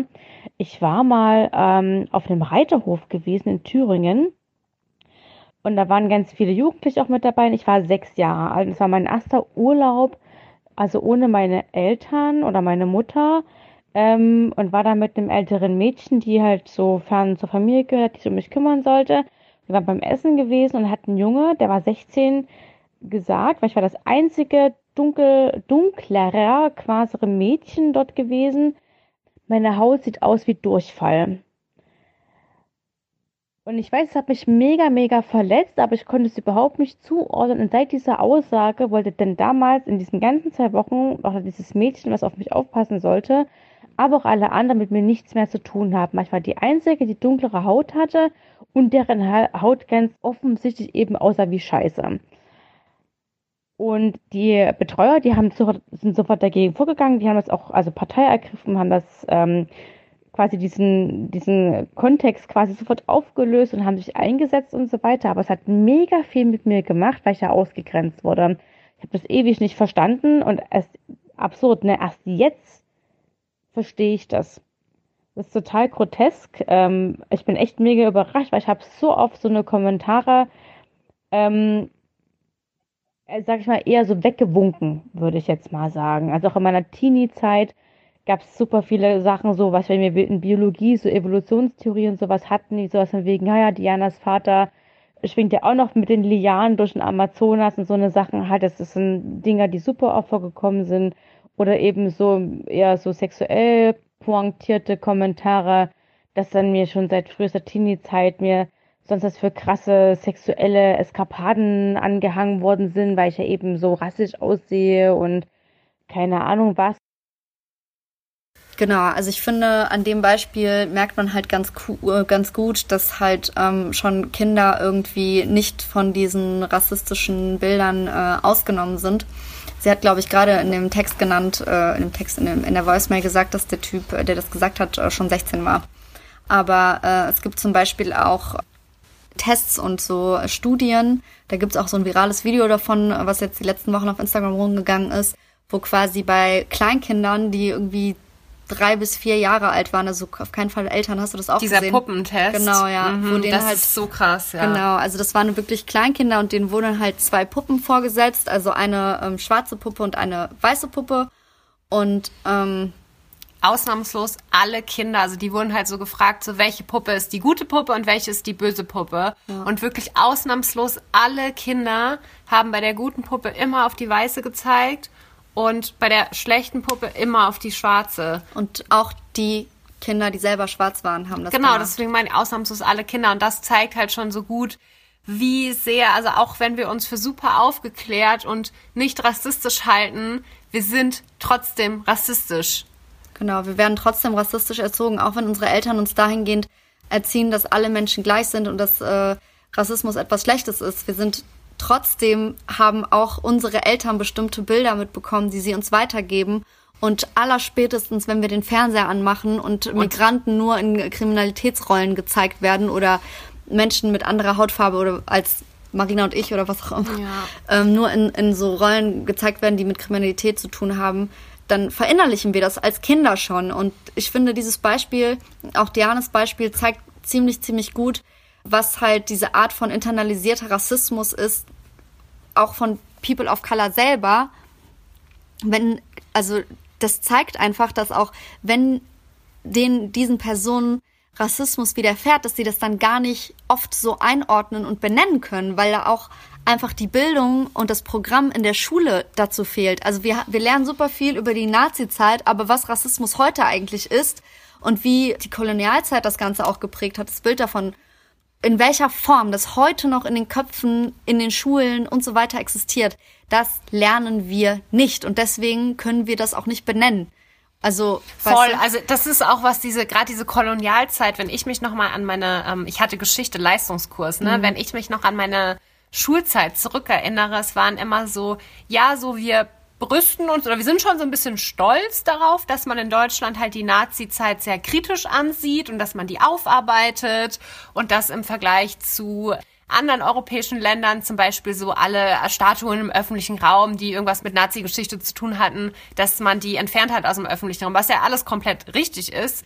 ich war mal ähm, auf einem Reiterhof gewesen in Thüringen. Und da waren ganz viele Jugendliche auch mit dabei. Und ich war sechs Jahre alt. Das war mein erster Urlaub, also ohne meine Eltern oder meine Mutter. Ähm, und war da mit einem älteren Mädchen, die halt so fern zur Familie gehört, die sich um mich kümmern sollte. Wir beim Essen gewesen und hat ein Junge, der war 16, gesagt, weil ich war das einzige dunkel, dunklerer, quasi Mädchen dort gewesen. Meine Haut sieht aus wie Durchfall. Und ich weiß, es hat mich mega, mega verletzt, aber ich konnte es überhaupt nicht zuordnen. Und seit dieser Aussage wollte denn damals in diesen ganzen zwei Wochen auch dieses Mädchen, was auf mich aufpassen sollte, aber auch alle anderen mit mir nichts mehr zu tun haben. Ich war die Einzige, die dunklere Haut hatte und deren Haut ganz offensichtlich eben aussah wie Scheiße. Und die Betreuer, die haben sind sofort dagegen vorgegangen, die haben das auch, also Partei ergriffen, haben das ähm, quasi diesen, diesen Kontext quasi sofort aufgelöst und haben sich eingesetzt und so weiter. Aber es hat mega viel mit mir gemacht, weil ich ja ausgegrenzt wurde. Ich habe das ewig nicht verstanden und es absurd, ne? Erst jetzt verstehe ich das. Das ist total grotesk. Ähm, ich bin echt mega überrascht, weil ich habe so oft so eine Kommentare, ähm, äh, sag ich mal, eher so weggewunken, würde ich jetzt mal sagen. Also auch in meiner Teenie-Zeit gab es super viele Sachen, so was, wenn wir in Biologie, so Evolutionstheorie und sowas hatten, die sowas von wegen, naja, Dianas Vater schwingt ja auch noch mit den Lianen durch den Amazonas und so eine Sachen halt. Das sind Dinger, die super oft vorgekommen sind. Oder eben so eher so sexuell pointierte Kommentare, dass dann mir schon seit frühester Teenie-Zeit mir sonst was für krasse sexuelle Eskapaden angehangen worden sind, weil ich ja eben so rassisch aussehe und keine Ahnung was. Genau, also ich finde, an dem Beispiel merkt man halt ganz, äh, ganz gut, dass halt ähm, schon Kinder irgendwie nicht von diesen rassistischen Bildern äh, ausgenommen sind. Sie hat, glaube ich, gerade in dem Text genannt, äh, in dem Text, in, dem, in der Voicemail gesagt, dass der Typ, äh, der das gesagt hat, äh, schon 16 war. Aber äh, es gibt zum Beispiel auch Tests und so Studien. Da gibt es auch so ein virales Video davon, was jetzt die letzten Wochen auf Instagram rumgegangen ist, wo quasi bei Kleinkindern, die irgendwie drei bis vier Jahre alt waren, also auf keinen Fall Eltern, hast du das auch Dieser gesehen? Dieser Puppentest. Genau, ja. Mhm, wo denen das halt, ist so krass, ja. Genau, also das waren wirklich Kleinkinder und denen wurden halt zwei Puppen vorgesetzt, also eine ähm, schwarze Puppe und eine weiße Puppe. Und ähm, ausnahmslos alle Kinder, also die wurden halt so gefragt, so welche Puppe ist die gute Puppe und welche ist die böse Puppe. Ja. Und wirklich ausnahmslos alle Kinder haben bei der guten Puppe immer auf die weiße gezeigt und bei der schlechten Puppe immer auf die schwarze. Und auch die Kinder, die selber schwarz waren, haben das Genau, gemacht. deswegen meine ausnahmslos alle Kinder und das zeigt halt schon so gut, wie sehr, also auch wenn wir uns für super aufgeklärt und nicht rassistisch halten, wir sind trotzdem rassistisch. Genau, wir werden trotzdem rassistisch erzogen, auch wenn unsere Eltern uns dahingehend erziehen, dass alle Menschen gleich sind und dass äh, Rassismus etwas Schlechtes ist. Wir sind trotzdem haben auch unsere Eltern bestimmte Bilder mitbekommen, die sie uns weitergeben. Und allerspätestens, wenn wir den Fernseher anmachen und, und Migranten nur in Kriminalitätsrollen gezeigt werden oder Menschen mit anderer Hautfarbe oder als Marina und ich oder was auch immer, ja. ähm, nur in, in so Rollen gezeigt werden, die mit Kriminalität zu tun haben, dann verinnerlichen wir das als Kinder schon. Und ich finde, dieses Beispiel, auch Dianes Beispiel, zeigt ziemlich, ziemlich gut, was halt diese Art von internalisierter Rassismus ist, auch von People of Color selber. Wenn, also, das zeigt einfach, dass auch, wenn den, diesen Personen Rassismus widerfährt, dass sie das dann gar nicht oft so einordnen und benennen können, weil da auch einfach die Bildung und das Programm in der Schule dazu fehlt. Also wir, wir lernen super viel über die Nazi-Zeit, aber was Rassismus heute eigentlich ist und wie die Kolonialzeit das Ganze auch geprägt hat, das Bild davon, in welcher Form das heute noch in den Köpfen, in den Schulen und so weiter existiert, das lernen wir nicht und deswegen können wir das auch nicht benennen. Also voll. Du? Also das ist auch was diese gerade diese Kolonialzeit. Wenn ich mich noch mal an meine, ähm, ich hatte Geschichte Leistungskurs, ne? Mhm. Wenn ich mich noch an meine Schulzeit zurückerinnere, es waren immer so, ja, so wir brüsten uns oder wir sind schon so ein bisschen stolz darauf, dass man in Deutschland halt die Nazi-Zeit sehr kritisch ansieht und dass man die aufarbeitet und das im Vergleich zu anderen europäischen Ländern, zum Beispiel so alle Statuen im öffentlichen Raum, die irgendwas mit Nazi-Geschichte zu tun hatten, dass man die entfernt hat aus dem öffentlichen Raum, was ja alles komplett richtig ist.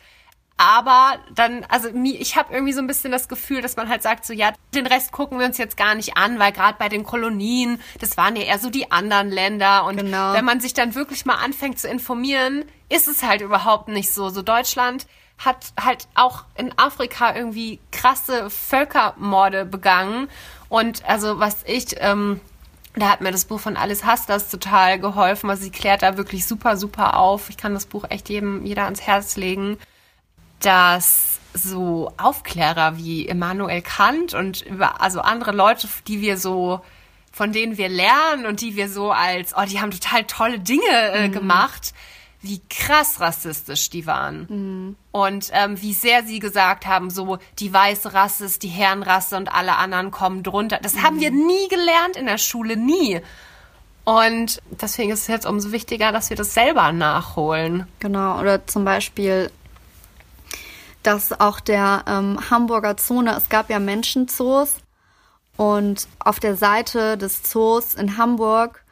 Aber dann, also ich habe irgendwie so ein bisschen das Gefühl, dass man halt sagt, so ja, den Rest gucken wir uns jetzt gar nicht an, weil gerade bei den Kolonien, das waren ja eher so die anderen Länder. Und genau. wenn man sich dann wirklich mal anfängt zu informieren, ist es halt überhaupt nicht so. So Deutschland hat halt auch in Afrika irgendwie krasse Völkermorde begangen. Und also was ich, ähm, da hat mir das Buch von Alice Hastas total geholfen. Also sie klärt da wirklich super, super auf. Ich kann das Buch echt jedem, jeder ans Herz legen dass so Aufklärer wie Immanuel Kant und über, also andere Leute, die wir so, von denen wir lernen und die wir so als, oh, die haben total tolle Dinge äh, mhm. gemacht, wie krass rassistisch die waren. Mhm. Und ähm, wie sehr sie gesagt haben, so die weiße Rasse ist die Herrenrasse und alle anderen kommen drunter. Das mhm. haben wir mhm. nie gelernt in der Schule, nie. Und deswegen ist es jetzt umso wichtiger, dass wir das selber nachholen. Genau, oder zum Beispiel dass auch der ähm, Hamburger Zone, es gab ja Menschenzoos und auf der Seite des Zoos in Hamburg,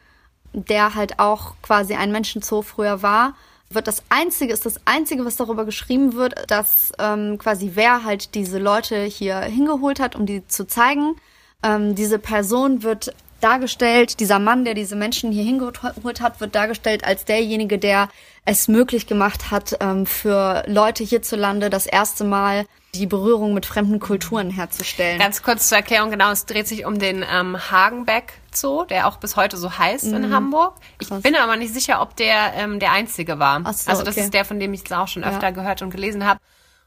der halt auch quasi ein Menschenzoo früher war, wird das einzige, ist das einzige, was darüber geschrieben wird, dass ähm, quasi wer halt diese Leute hier hingeholt hat, um die zu zeigen. Ähm, diese Person wird dargestellt, dieser Mann, der diese Menschen hier hingeholt hat, wird dargestellt als derjenige, der es möglich gemacht hat, ähm, für Leute hierzulande das erste Mal die Berührung mit fremden Kulturen herzustellen. Ganz kurz zur Erklärung, genau, es dreht sich um den ähm, Hagenbeck Zoo, der auch bis heute so heißt mhm. in Hamburg. Ich Krass. bin aber nicht sicher, ob der ähm, der einzige war. So, also das okay. ist der, von dem ich es auch schon öfter ja. gehört und gelesen habe.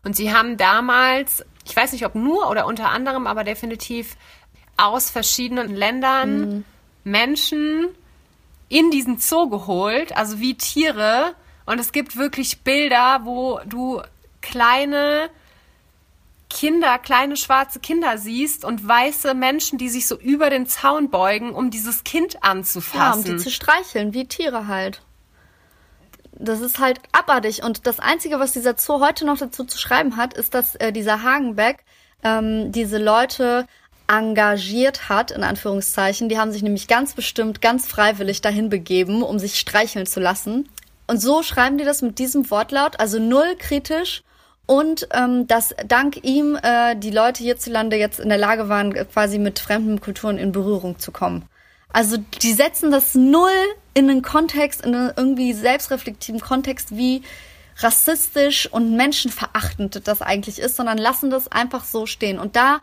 Und sie haben damals, ich weiß nicht, ob nur oder unter anderem, aber definitiv aus verschiedenen Ländern mhm. Menschen in diesen Zoo geholt, also wie Tiere. Und es gibt wirklich Bilder, wo du kleine Kinder, kleine schwarze Kinder siehst und weiße Menschen, die sich so über den Zaun beugen, um dieses Kind anzufassen. Ja, um die zu streicheln, wie Tiere halt. Das ist halt abartig. Und das Einzige, was dieser Zoo heute noch dazu zu schreiben hat, ist, dass äh, dieser Hagenbeck ähm, diese Leute engagiert hat, in Anführungszeichen. Die haben sich nämlich ganz bestimmt, ganz freiwillig dahin begeben, um sich streicheln zu lassen. Und so schreiben die das mit diesem Wortlaut, also null kritisch. Und ähm, dass dank ihm äh, die Leute hierzulande jetzt in der Lage waren, quasi mit fremden Kulturen in Berührung zu kommen. Also die setzen das null in einen Kontext, in einen irgendwie selbstreflektiven Kontext, wie rassistisch und menschenverachtend das eigentlich ist, sondern lassen das einfach so stehen. Und da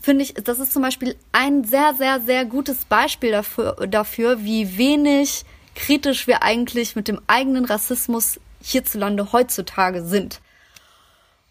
finde ich, das ist zum Beispiel ein sehr, sehr, sehr gutes Beispiel dafür, dafür, wie wenig kritisch wir eigentlich mit dem eigenen Rassismus hierzulande heutzutage sind.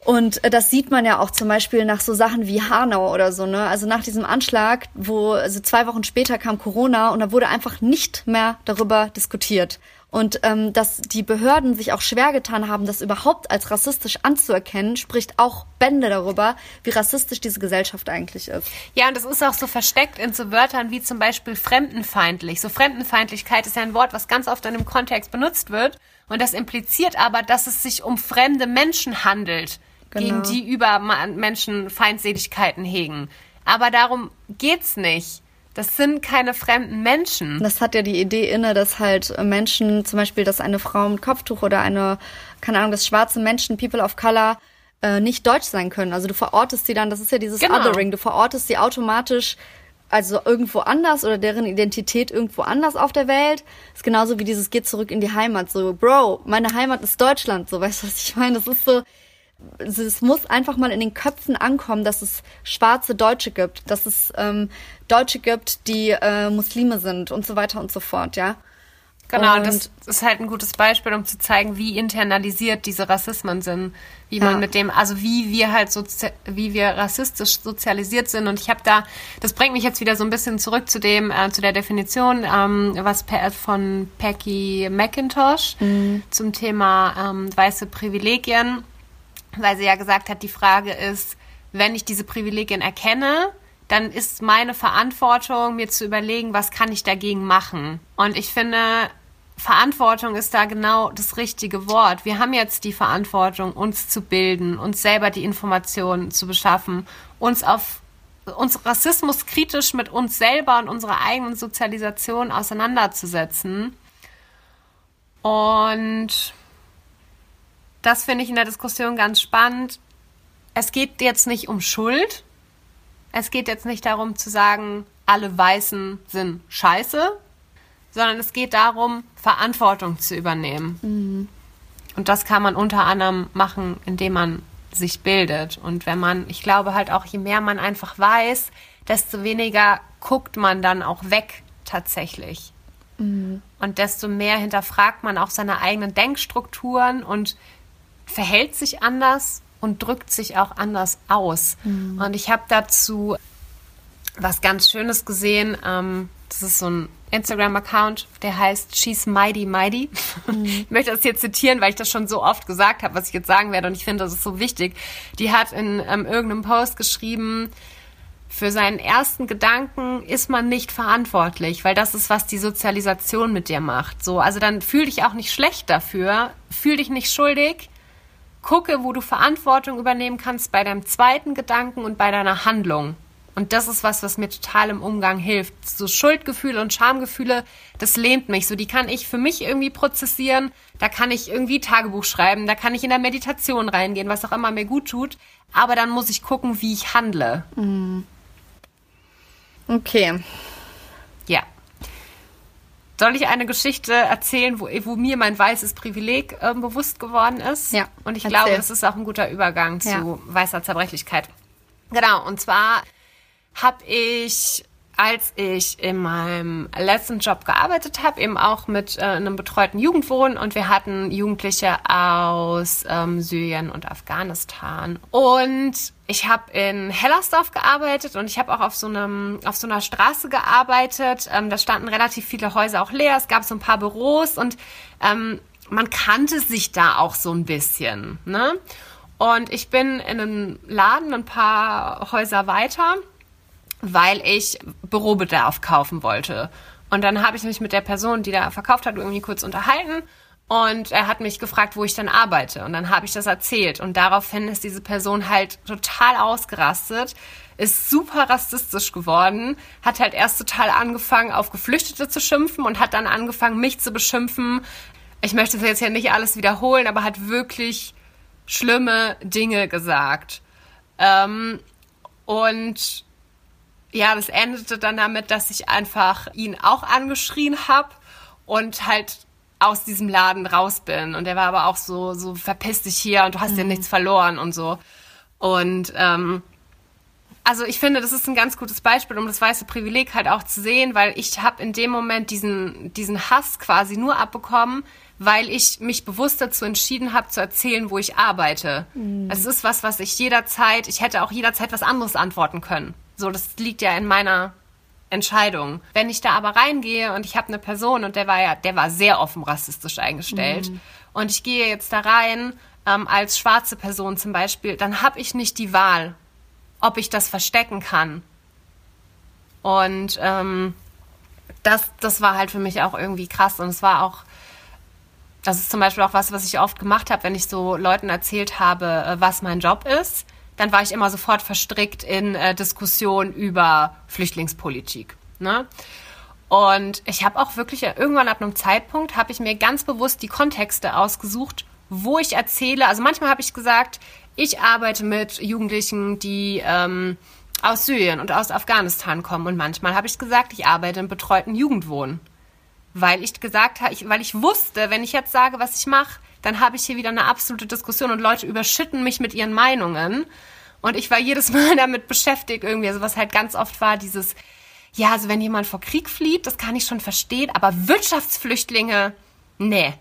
Und äh, das sieht man ja auch zum Beispiel nach so Sachen wie Hanau oder so, ne? Also nach diesem Anschlag, wo, also zwei Wochen später kam Corona und da wurde einfach nicht mehr darüber diskutiert. Und ähm, dass die Behörden sich auch schwer getan haben, das überhaupt als rassistisch anzuerkennen, spricht auch Bände darüber, wie rassistisch diese Gesellschaft eigentlich ist. Ja, und das ist auch so versteckt in so Wörtern wie zum Beispiel fremdenfeindlich. So Fremdenfeindlichkeit ist ja ein Wort, was ganz oft in einem Kontext benutzt wird. Und das impliziert aber, dass es sich um fremde Menschen handelt, genau. gegen die über Menschen Feindseligkeiten hegen. Aber darum geht's nicht Das sind keine fremden Menschen. Das hat ja die Idee inne, dass halt Menschen, zum Beispiel, dass eine Frau mit Kopftuch oder eine, keine Ahnung, dass schwarze Menschen, People of Color, äh, nicht deutsch sein können. Also du verortest sie dann, das ist ja dieses Genau. Othering, du verortest sie automatisch also irgendwo anders oder deren Identität irgendwo anders auf der Welt. ist genauso wie dieses geht zurück in die Heimat. So, Bro, meine Heimat ist Deutschland. So, weißt du, was ich meine? Das ist so, es muss einfach mal in den Köpfen ankommen, dass es schwarze Deutsche gibt, dass es ähm, Deutsche gibt, die äh, Muslime sind und so weiter und so fort, ja. Genau, Und- das ist halt ein gutes Beispiel, um zu zeigen, wie internalisiert diese Rassismen sind, wie man Ja. mit dem, also wie wir halt sozi wie wir rassistisch sozialisiert sind. Und ich habe da, das bringt mich jetzt wieder so ein bisschen zurück zu dem, äh, zu der Definition, ähm, was von Peggy McIntosh zum Thema ähm, weiße Privilegien, weil sie ja gesagt hat, die Frage ist, wenn ich diese Privilegien erkenne, dann ist meine Verantwortung, mir zu überlegen, was kann ich dagegen machen. Und ich finde, Verantwortung ist da genau das richtige Wort. Wir haben jetzt die Verantwortung, uns zu bilden, uns selber die Informationen zu beschaffen, uns auf uns Rassismus kritisch mit uns selber und unserer eigenen Sozialisation auseinanderzusetzen. Und das finde ich in der Diskussion ganz spannend. Es geht jetzt nicht um Schuld. Es geht jetzt nicht darum zu sagen, alle Weißen sind scheiße, sondern es geht darum, Verantwortung zu übernehmen. Und das kann man unter anderem machen, indem man sich bildet. Und wenn man, ich glaube halt auch, je mehr man einfach weiß, desto weniger guckt man dann auch weg tatsächlich. Und desto mehr hinterfragt man auch seine eigenen Denkstrukturen und verhält sich anders und drückt sich auch anders aus. Und ich habe dazu was ganz Schönes gesehen. Ähm, das ist so ein Instagram-Account, der heißt She's Mighty Mighty. Ich möchte das hier zitieren, weil ich das schon so oft gesagt habe, was ich jetzt sagen werde. Und ich finde, das ist so wichtig. Die hat in ähm, irgendeinem Post geschrieben, für seinen ersten Gedanken ist man nicht verantwortlich, weil das ist, was die Sozialisation mit dir macht. So, also dann fühl dich auch nicht schlecht dafür, fühl dich nicht schuldig, gucke, wo du Verantwortung übernehmen kannst bei deinem zweiten Gedanken und bei deiner Handlung. Und das ist was, was mir total im Umgang hilft. So Schuldgefühle und Schamgefühle, das lähmt mich. So, die kann ich für mich irgendwie prozessieren. Da kann ich irgendwie Tagebuch schreiben. Da kann ich in der Meditation reingehen, was auch immer mir gut tut. Aber dann muss ich gucken, wie ich handle. Okay. Soll ich eine Geschichte erzählen, wo, wo mir mein weißes Privileg ähm, bewusst geworden ist? Ja, Und ich erzähl. glaube, das ist auch ein guter Übergang zu Ja. weißer Zerbrechlichkeit. Genau, und zwar habe ich, als ich in meinem letzten Job gearbeitet habe, eben auch mit äh, einem betreuten Jugendwohn und wir hatten Jugendliche aus ähm, Syrien und Afghanistan. Und ich habe in Hellersdorf gearbeitet und ich habe auch auf so einem auf so einer Straße gearbeitet. Ähm, da standen relativ viele Häuser auch leer. Es gab so ein paar Büros und ähm, man kannte sich da auch so ein bisschen. Ne? Und ich bin in einem Laden ein paar Häuser weiter, weil ich Bürobedarf kaufen wollte. Und dann habe ich mich mit der Person, die da verkauft hat, irgendwie kurz unterhalten. Und er hat mich gefragt, wo ich dann arbeite. Und dann habe ich das erzählt. Und daraufhin ist diese Person halt total ausgerastet, ist super rassistisch geworden, hat halt erst total angefangen, auf Geflüchtete zu schimpfen und hat dann angefangen, mich zu beschimpfen. Ich möchte das jetzt ja nicht alles wiederholen, aber hat wirklich schlimme Dinge gesagt. Ähm, und ja, das endete dann damit, dass ich einfach ihn auch angeschrien habe und halt aus diesem Laden raus bin. Und er war aber auch so, so verpiss dich hier und du hast ja nichts verloren und so. Und ähm, also ich finde, das ist ein ganz gutes Beispiel, um das weiße Privileg halt auch zu sehen, weil ich habe in dem Moment diesen, diesen Hass quasi nur abbekommen, weil ich mich bewusst dazu entschieden habe, zu erzählen, wo ich arbeite. Es ist was, was ich jederzeit, ich hätte auch jederzeit was anderes antworten können. So, das liegt ja in meiner Entscheidung. Wenn ich da aber reingehe und ich habe eine Person und der war ja, der war sehr offen rassistisch eingestellt und ich gehe jetzt da rein ähm, als schwarze Person zum Beispiel, dann habe ich nicht die Wahl, ob ich das verstecken kann. Und ähm, das, das war halt für mich auch irgendwie krass und es war auch das ist zum Beispiel auch was, was ich oft gemacht habe, wenn ich so Leuten erzählt habe, äh, was mein Job ist. Dann war ich immer sofort verstrickt in äh, Diskussionen über Flüchtlingspolitik. Ne? Und ich habe auch wirklich irgendwann ab einem Zeitpunkt, habe ich mir ganz bewusst die Kontexte ausgesucht, wo ich erzähle. Also manchmal habe ich gesagt, ich arbeite mit Jugendlichen, die ähm, aus Syrien und aus Afghanistan kommen. Und manchmal habe ich gesagt, ich arbeite im betreuten Jugendwohn. Weil ich gesagt habe, weil ich wusste, wenn ich jetzt sage, was ich mache, dann habe ich hier wieder eine absolute Diskussion und Leute überschütten mich mit ihren Meinungen. Und ich war jedes Mal damit beschäftigt, irgendwie, also was halt ganz oft war, dieses, ja, also wenn jemand vor Krieg flieht, das kann ich schon verstehen, aber Wirtschaftsflüchtlinge, nee.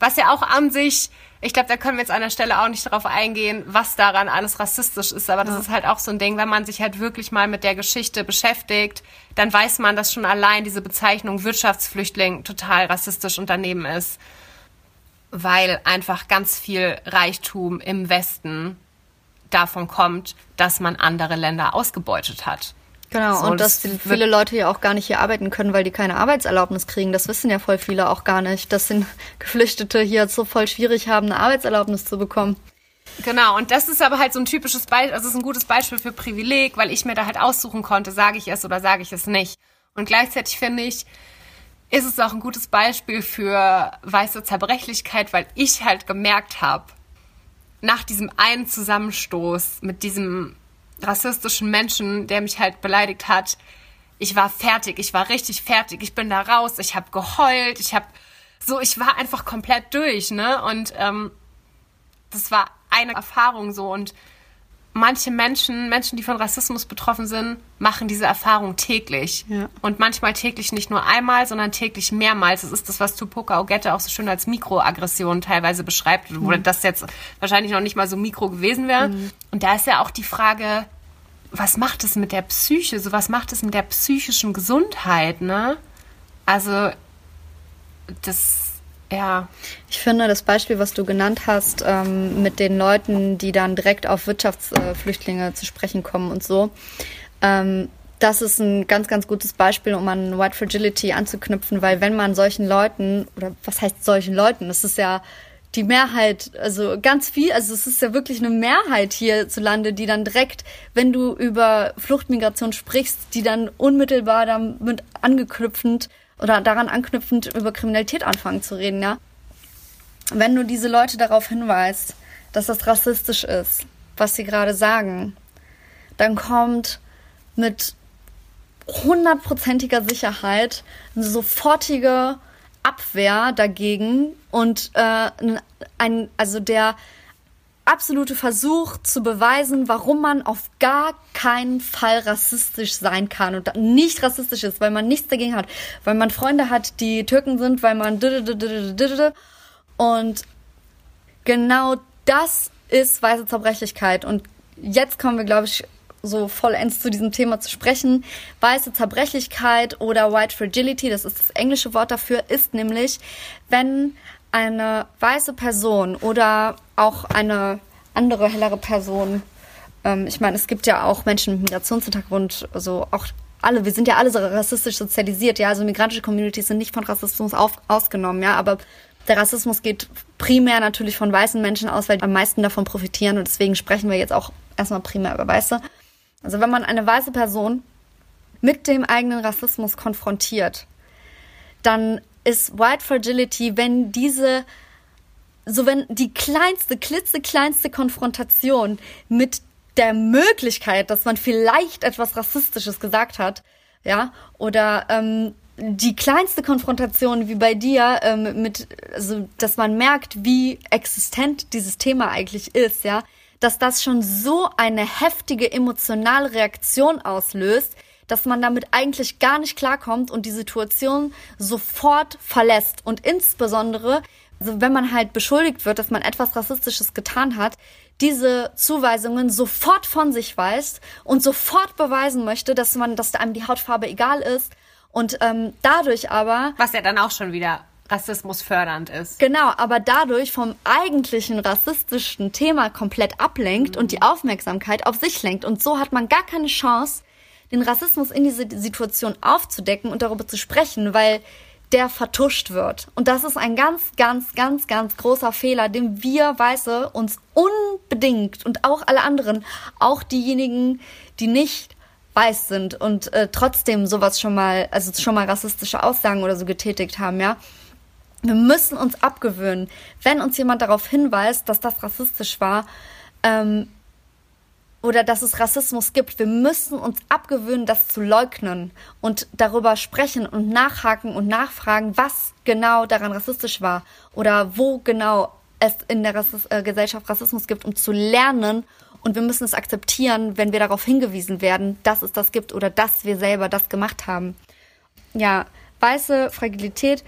Was ja auch an sich, ich glaube, da können wir jetzt an der Stelle auch nicht darauf eingehen, was daran alles rassistisch ist, aber das ja. ist halt auch so ein Ding, wenn man sich halt wirklich mal mit der Geschichte beschäftigt, dann weiß man, dass schon allein diese Bezeichnung Wirtschaftsflüchtling total rassistisch und daneben ist, weil einfach ganz viel Reichtum im Westen davon kommt, dass man andere Länder ausgebeutet hat. Genau, so, und dass viele Leute ja auch gar nicht hier arbeiten können, weil die keine Arbeitserlaubnis kriegen. Das wissen ja voll viele auch gar nicht, dass sind Geflüchtete hier so voll schwierig haben, eine Arbeitserlaubnis zu bekommen. Genau, und das ist aber halt so ein typisches Beispiel, also es ist ein gutes Beispiel für Privileg, weil ich mir da halt aussuchen konnte, sage ich es oder sage ich es nicht. Und gleichzeitig finde ich, ist es auch ein gutes Beispiel für weiße Zerbrechlichkeit, weil ich halt gemerkt habe, nach diesem einen Zusammenstoß mit diesem rassistischen Menschen, der mich halt beleidigt hat, ich war fertig, ich war richtig fertig, ich bin da raus, ich habe geheult, ich habe so, ich war einfach komplett durch, ne? Und ähm, das war eine Erfahrung so und manche Menschen, Menschen, die von Rassismus betroffen sind, machen diese Erfahrung täglich. Ja. Und manchmal täglich nicht nur einmal, sondern täglich mehrmals. Das ist das, was Tupoka Ogette auch so schön als Mikroaggression teilweise beschreibt, mhm. wo das jetzt wahrscheinlich noch nicht mal so mikro gewesen wäre. Mhm. Und da ist ja auch die Frage, was macht es mit der Psyche? So was macht es mit der psychischen Gesundheit, ne? Also, das ja. Ich finde das Beispiel, was du genannt hast, ähm, mit den Leuten, die dann direkt auf Wirtschaftsflüchtlinge zu sprechen kommen und so, ähm, das ist ein ganz, ganz gutes Beispiel, um an White Fragility anzuknüpfen, weil wenn man solchen Leuten, oder was heißt solchen Leuten, das ist ja die Mehrheit, also ganz viel, also es ist ja wirklich eine Mehrheit hierzulande, die dann direkt, wenn du über Fluchtmigration sprichst, die dann unmittelbar damit angeknüpfend oder daran anknüpfend über Kriminalität anfangen zu reden, ja. Wenn du diese Leute darauf hinweist, dass das rassistisch ist, was sie gerade sagen, dann kommt mit hundertprozentiger Sicherheit eine sofortige Abwehr dagegen und äh, ein, also der absolute Versuch zu beweisen, warum man auf gar keinen Fall rassistisch sein kann und nicht rassistisch ist, weil man nichts dagegen hat, weil man Freunde hat, die Türken sind, weil man und genau das ist weiße Zerbrechlichkeit. Und jetzt kommen wir, glaube ich, so vollends zu diesem Thema zu sprechen. Weiße Zerbrechlichkeit oder White Fragility, das ist das englische Wort dafür, ist nämlich, wenn eine weiße Person oder auch eine andere hellere Person, ähm, ich meine, es gibt ja auch Menschen mit Migrationshintergrund, also auch alle, wir sind ja alle so rassistisch sozialisiert, ja, also migrantische Communities sind nicht von Rassismus auf, ausgenommen, ja, aber der Rassismus geht primär natürlich von weißen Menschen aus, weil die am meisten davon profitieren. Und deswegen sprechen wir jetzt auch erstmal primär über Weiße. Also wenn man eine weiße Person mit dem eigenen Rassismus konfrontiert, dann ist White Fragility, wenn diese, so wenn die kleinste, klitzekleinste Konfrontation mit der Möglichkeit, dass man vielleicht etwas Rassistisches gesagt hat, ja, oder ähm, die kleinste Konfrontation wie bei dir ähm, mit, also dass man merkt, wie existent dieses Thema eigentlich ist, ja, dass das schon so eine heftige emotionale Reaktion auslöst, dass man damit eigentlich gar nicht klarkommt und die Situation sofort verlässt. Und insbesondere, also wenn man halt beschuldigt wird, dass man etwas Rassistisches getan hat, diese Zuweisungen sofort von sich weist und sofort beweisen möchte, dass man, dass einem die Hautfarbe egal ist und ähm, dadurch aber was ja dann auch schon wieder Rassismus fördernd ist. Genau, aber dadurch vom eigentlichen rassistischen Thema komplett ablenkt mhm. und die Aufmerksamkeit auf sich lenkt und so hat man gar keine Chance den Rassismus in diese Situation aufzudecken und darüber zu sprechen, weil der vertuscht wird. Und das ist ein ganz, ganz, ganz, ganz großer Fehler, den wir Weiße uns unbedingt und auch alle anderen, auch diejenigen, die nicht weiß sind und äh, trotzdem sowas schon mal, also schon mal rassistische Aussagen oder so getätigt haben, ja. Wir müssen uns abgewöhnen, wenn uns jemand darauf hinweist, dass das rassistisch war, ähm, oder dass es Rassismus gibt. Wir müssen uns abgewöhnen, das zu leugnen und darüber sprechen und nachhaken und nachfragen, was genau daran rassistisch war oder wo genau es in der Rassist äh, Gesellschaft Rassismus gibt, um zu lernen. Und wir müssen es akzeptieren, wenn wir darauf hingewiesen werden, dass es das gibt oder dass wir selber das gemacht haben. Ja, weiße Fragilität.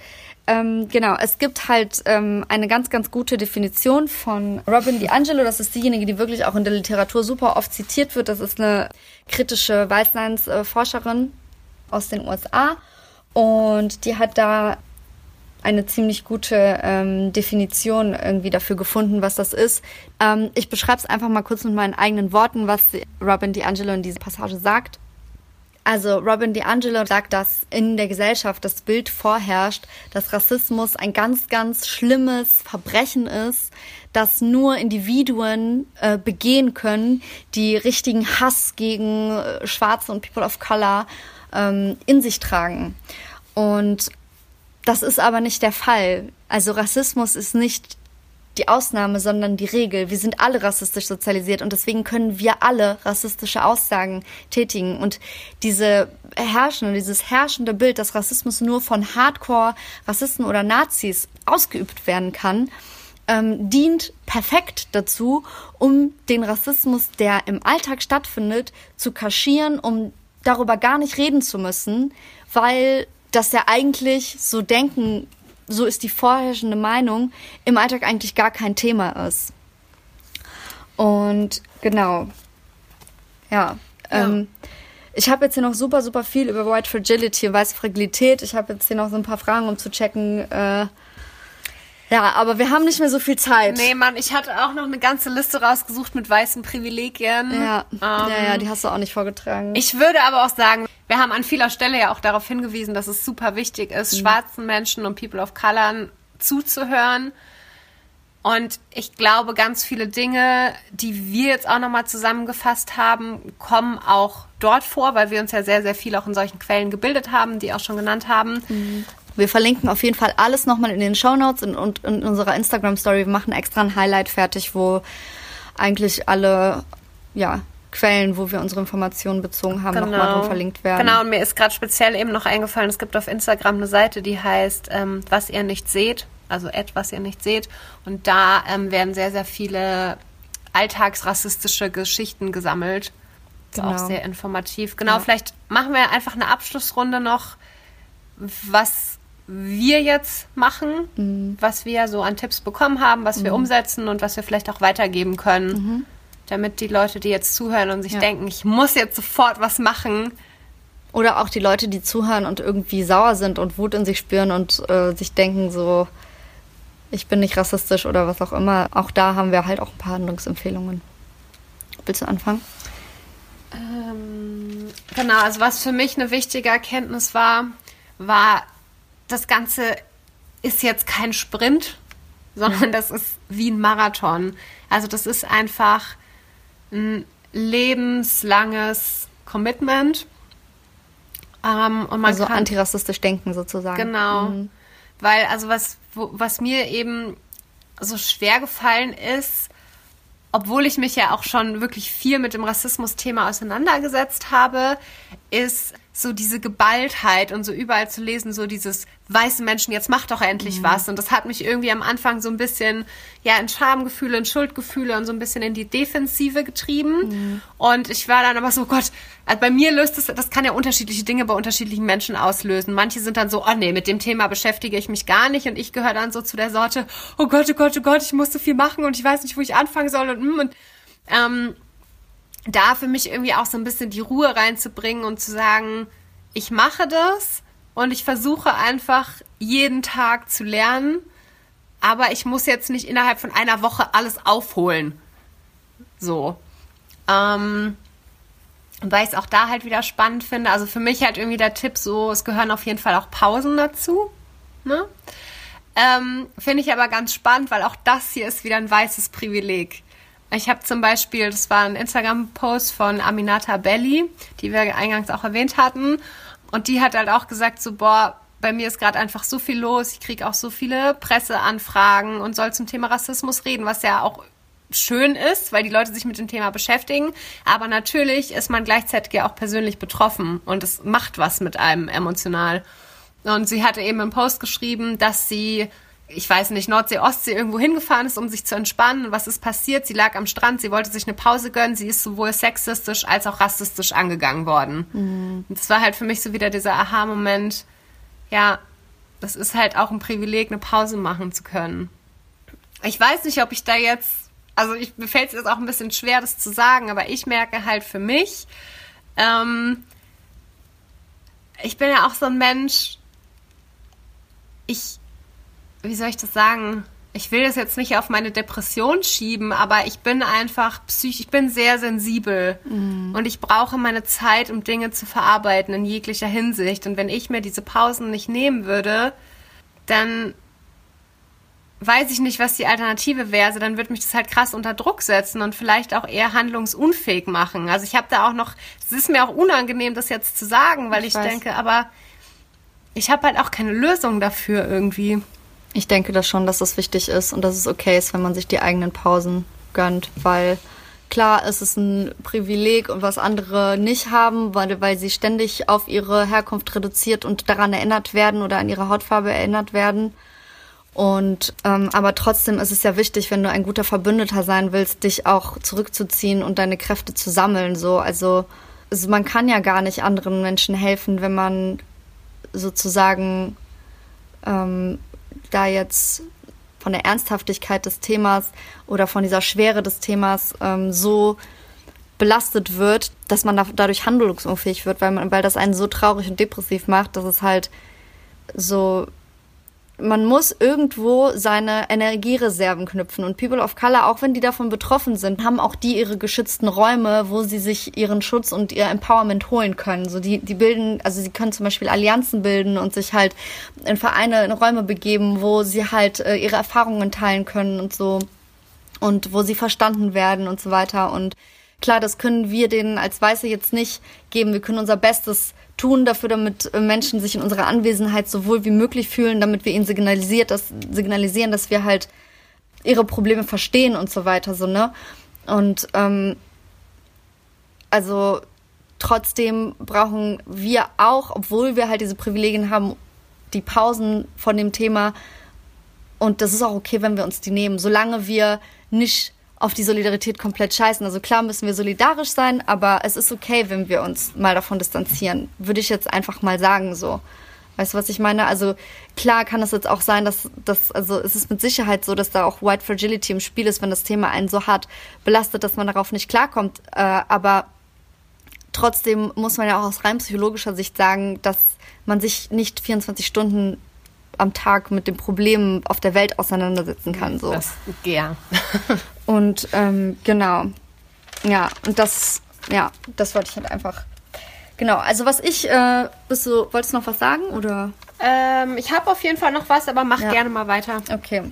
Ähm, genau, es gibt halt ähm, eine ganz, ganz gute Definition von Robin DiAngelo. Das ist diejenige, die wirklich auch in der Literatur super oft zitiert wird. Das ist eine kritische Weißseins-Forscherin aus den USA. Und die hat da eine ziemlich gute ähm, Definition irgendwie dafür gefunden, was das ist. Ähm, ich beschreibe es einfach mal kurz mit meinen eigenen Worten, was Robin DiAngelo in dieser Passage sagt. Also Robin DiAngelo sagt, dass in der Gesellschaft das Bild vorherrscht, dass Rassismus ein ganz, ganz schlimmes Verbrechen ist, das nur Individuen äh, begehen können, die richtigen Hass gegen äh, Schwarze und People of Color ähm, in sich tragen. Und das ist aber nicht der Fall. Also Rassismus ist nicht die Ausnahme, sondern die Regel. Wir sind alle rassistisch sozialisiert und deswegen können wir alle rassistische Aussagen tätigen. Und diese herrschende, dieses herrschende Bild, dass Rassismus nur von Hardcore-Rassisten oder Nazis ausgeübt werden kann, ähm, dient perfekt dazu, um den Rassismus, der im Alltag stattfindet, zu kaschieren, um darüber gar nicht reden zu müssen, weil das ja eigentlich so denken so ist die vorherrschende Meinung, im Alltag eigentlich gar kein Thema ist. Und genau. Ja. ja. Ähm, ich habe jetzt hier noch super, super viel über White Fragility, weiße Fragilität. Ich habe jetzt hier noch so ein paar Fragen, um zu checken. Äh, ja, aber wir haben nicht mehr so viel Zeit. Nee, Mann, ich hatte auch noch eine ganze Liste rausgesucht mit weißen Privilegien. Ja, ähm, ja, ja, die hast du auch nicht vorgetragen. Ich würde aber auch sagen, wir haben an vieler Stelle ja auch darauf hingewiesen, dass es super wichtig ist, mhm. schwarzen Menschen und People of Color zuzuhören. Und ich glaube, ganz viele Dinge, die wir jetzt auch nochmal zusammengefasst haben, kommen auch dort vor, weil wir uns ja sehr, sehr viel auch in solchen Quellen gebildet haben, die auch schon genannt haben. Mhm. Wir verlinken auf jeden Fall alles nochmal in den Show Notes und, und in unserer Instagram-Story. Wir machen extra ein Highlight fertig, wo eigentlich alle ja, Quellen, wo wir unsere Informationen bezogen haben, genau. nochmal drin verlinkt werden. Genau, und mir ist gerade speziell eben noch eingefallen, es gibt auf Instagram eine Seite, die heißt ähm, Was ihr nicht seht, also etwas ihr nicht seht. Und da ähm, werden sehr, sehr viele alltagsrassistische Geschichten gesammelt. Ist genau. auch sehr informativ. Genau, ja. vielleicht machen wir einfach eine Abschlussrunde noch, was wir jetzt machen, mhm. was wir so an Tipps bekommen haben, was mhm. wir umsetzen und was wir vielleicht auch weitergeben können. Mhm damit die Leute, die jetzt zuhören und sich ja. denken, ich muss jetzt sofort was machen. Oder auch die Leute, die zuhören und irgendwie sauer sind und Wut in sich spüren und äh, sich denken so, ich bin nicht rassistisch oder was auch immer. Auch da haben wir halt auch ein paar Handlungsempfehlungen. Willst du anfangen? Ähm, genau, also was für mich eine wichtige Erkenntnis war, war, das Ganze ist jetzt kein Sprint, sondern das ist wie ein Marathon. Also das ist einfach ein lebenslanges Commitment. Ähm, und man also kann, antirassistisch denken sozusagen. Genau. Mhm. Weil, also was, wo, was mir eben so schwer gefallen ist, obwohl ich mich ja auch schon wirklich viel mit dem Rassismus-Thema auseinandergesetzt habe, ist so diese Geballtheit und so überall zu lesen, so dieses weiße Menschen, jetzt mach doch endlich mhm. was. Und das hat mich irgendwie am Anfang so ein bisschen, ja, in Schamgefühle, in Schuldgefühle und so ein bisschen in die Defensive getrieben. Mhm. Und ich war dann aber so, Gott, also bei mir löst es, das kann ja unterschiedliche Dinge bei unterschiedlichen Menschen auslösen. Manche sind dann so, oh nee, mit dem Thema beschäftige ich mich gar nicht. Und ich gehöre dann so zu der Sorte, oh Gott, oh Gott, oh Gott, ich muss so viel machen und ich weiß nicht, wo ich anfangen soll und, mm, und ähm, da für mich irgendwie auch so ein bisschen die Ruhe reinzubringen und zu sagen, ich mache das und ich versuche einfach jeden Tag zu lernen, aber ich muss jetzt nicht innerhalb von einer Woche alles aufholen. So. Ähm, weil ich es auch da halt wieder spannend finde. Also für mich halt irgendwie der Tipp so, es gehören auf jeden Fall auch Pausen dazu. Ne? Ähm, finde ich aber ganz spannend, weil auch das hier ist wieder ein weißes Privileg. Ich habe zum Beispiel, das war ein Instagram-Post von Aminata Belli, die wir eingangs auch erwähnt hatten. Und die hat halt auch gesagt, so, boah, bei mir ist gerade einfach so viel los. Ich kriege auch so viele Presseanfragen und soll zum Thema Rassismus reden, was ja auch schön ist, weil die Leute sich mit dem Thema beschäftigen. Aber natürlich ist man gleichzeitig ja auch persönlich betroffen und es macht was mit einem emotional. Und sie hatte eben im Post geschrieben, dass sie ich weiß nicht, Nordsee, Ostsee irgendwo hingefahren ist, um sich zu entspannen. was ist passiert? Sie lag am Strand, sie wollte sich eine Pause gönnen. Sie ist sowohl sexistisch als auch rassistisch angegangen worden. Mhm. Und das war halt für mich so wieder dieser Aha-Moment. Ja, das ist halt auch ein Privileg, eine Pause machen zu können. Ich weiß nicht, ob ich da jetzt, also ich, mir fällt es jetzt auch ein bisschen schwer, das zu sagen, aber ich merke halt für mich, ähm, ich bin ja auch so ein Mensch, ich, wie soll ich das sagen? Ich will das jetzt nicht auf meine Depression schieben, aber ich bin einfach psychisch, ich bin sehr sensibel mhm. und ich brauche meine Zeit, um Dinge zu verarbeiten in jeglicher Hinsicht. Und wenn ich mir diese Pausen nicht nehmen würde, dann weiß ich nicht, was die Alternative wäre. Also dann würde mich das halt krass unter Druck setzen und vielleicht auch eher handlungsunfähig machen. Also ich habe da auch noch, es ist mir auch unangenehm, das jetzt zu sagen, weil ich, ich denke, aber ich habe halt auch keine Lösung dafür irgendwie. Ich denke das schon, dass das wichtig ist und dass es okay ist, wenn man sich die eigenen Pausen gönnt, weil klar ist es ein Privileg und was andere nicht haben, weil, weil sie ständig auf ihre Herkunft reduziert und daran erinnert werden oder an ihre Hautfarbe erinnert werden. Und ähm, aber trotzdem ist es ja wichtig, wenn du ein guter Verbündeter sein willst, dich auch zurückzuziehen und deine Kräfte zu sammeln. So, also, also man kann ja gar nicht anderen Menschen helfen, wenn man sozusagen ähm, da jetzt von der Ernsthaftigkeit des Themas oder von dieser Schwere des Themas ähm, so belastet wird, dass man da, dadurch handlungsunfähig wird, weil, man, weil das einen so traurig und depressiv macht, dass es halt so man muss irgendwo seine Energiereserven knüpfen. Und People of Color, auch wenn die davon betroffen sind, haben auch die ihre geschützten Räume, wo sie sich ihren Schutz und ihr Empowerment holen können. So die, die bilden, also sie können zum Beispiel Allianzen bilden und sich halt in Vereine, in Räume begeben, wo sie halt äh, ihre Erfahrungen teilen können und so. Und wo sie verstanden werden und so weiter. Und klar, das können wir denen als Weiße jetzt nicht geben. Wir können unser Bestes tun dafür, damit äh, Menschen sich in unserer Anwesenheit so wohl wie möglich fühlen, damit wir ihnen signalisiert, dass, signalisieren, dass wir halt ihre Probleme verstehen und so weiter, so, ne? Und ähm, also trotzdem brauchen wir auch, obwohl wir halt diese Privilegien haben, die Pausen von dem Thema. Und das ist auch okay, wenn wir uns die nehmen, solange wir nicht auf die Solidarität komplett scheißen. Also klar müssen wir solidarisch sein, aber es ist okay, wenn wir uns mal davon distanzieren. Würde ich jetzt einfach mal sagen so. Weißt du, was ich meine? Also klar kann es jetzt auch sein, dass das, also es ist mit Sicherheit so, dass da auch White Fragility im Spiel ist, wenn das Thema einen so hart belastet, dass man darauf nicht klarkommt. Äh, aber trotzdem muss man ja auch aus rein psychologischer Sicht sagen, dass man sich nicht 24 Stunden am Tag mit den Problemen auf der Welt auseinandersetzen kann. So. Das, ja. Und ähm, genau. Ja, und das, ja, das wollte ich halt einfach. Genau, also was ich, äh, bist du, wolltest du noch was sagen oder? Ähm, ich habe auf jeden Fall noch was, aber mach ja. gerne mal weiter. Okay.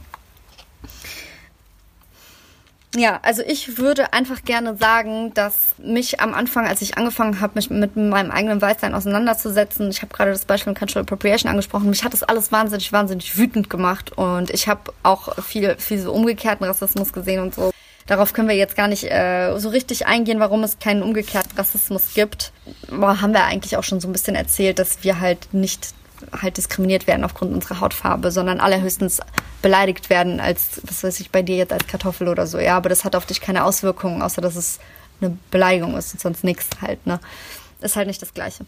Ja, also ich würde einfach gerne sagen, dass mich am Anfang, als ich angefangen habe, mich mit meinem eigenen Weißsein auseinanderzusetzen, ich habe gerade das Beispiel Cultural Appropriation angesprochen, mich hat das alles wahnsinnig, wahnsinnig wütend gemacht und ich habe auch viel, viel so umgekehrten Rassismus gesehen und so. Darauf können wir jetzt gar nicht äh, so richtig eingehen, warum es keinen umgekehrten Rassismus gibt. Boah, haben wir eigentlich auch schon so ein bisschen erzählt, dass wir halt nicht halt diskriminiert werden aufgrund unserer Hautfarbe, sondern allerhöchstens beleidigt werden als, was weiß ich, bei dir jetzt als Kartoffel oder so. Ja, aber das hat auf dich keine Auswirkungen, außer dass es eine Beleidigung ist und sonst nichts halt, ne? Ist halt nicht das Gleiche.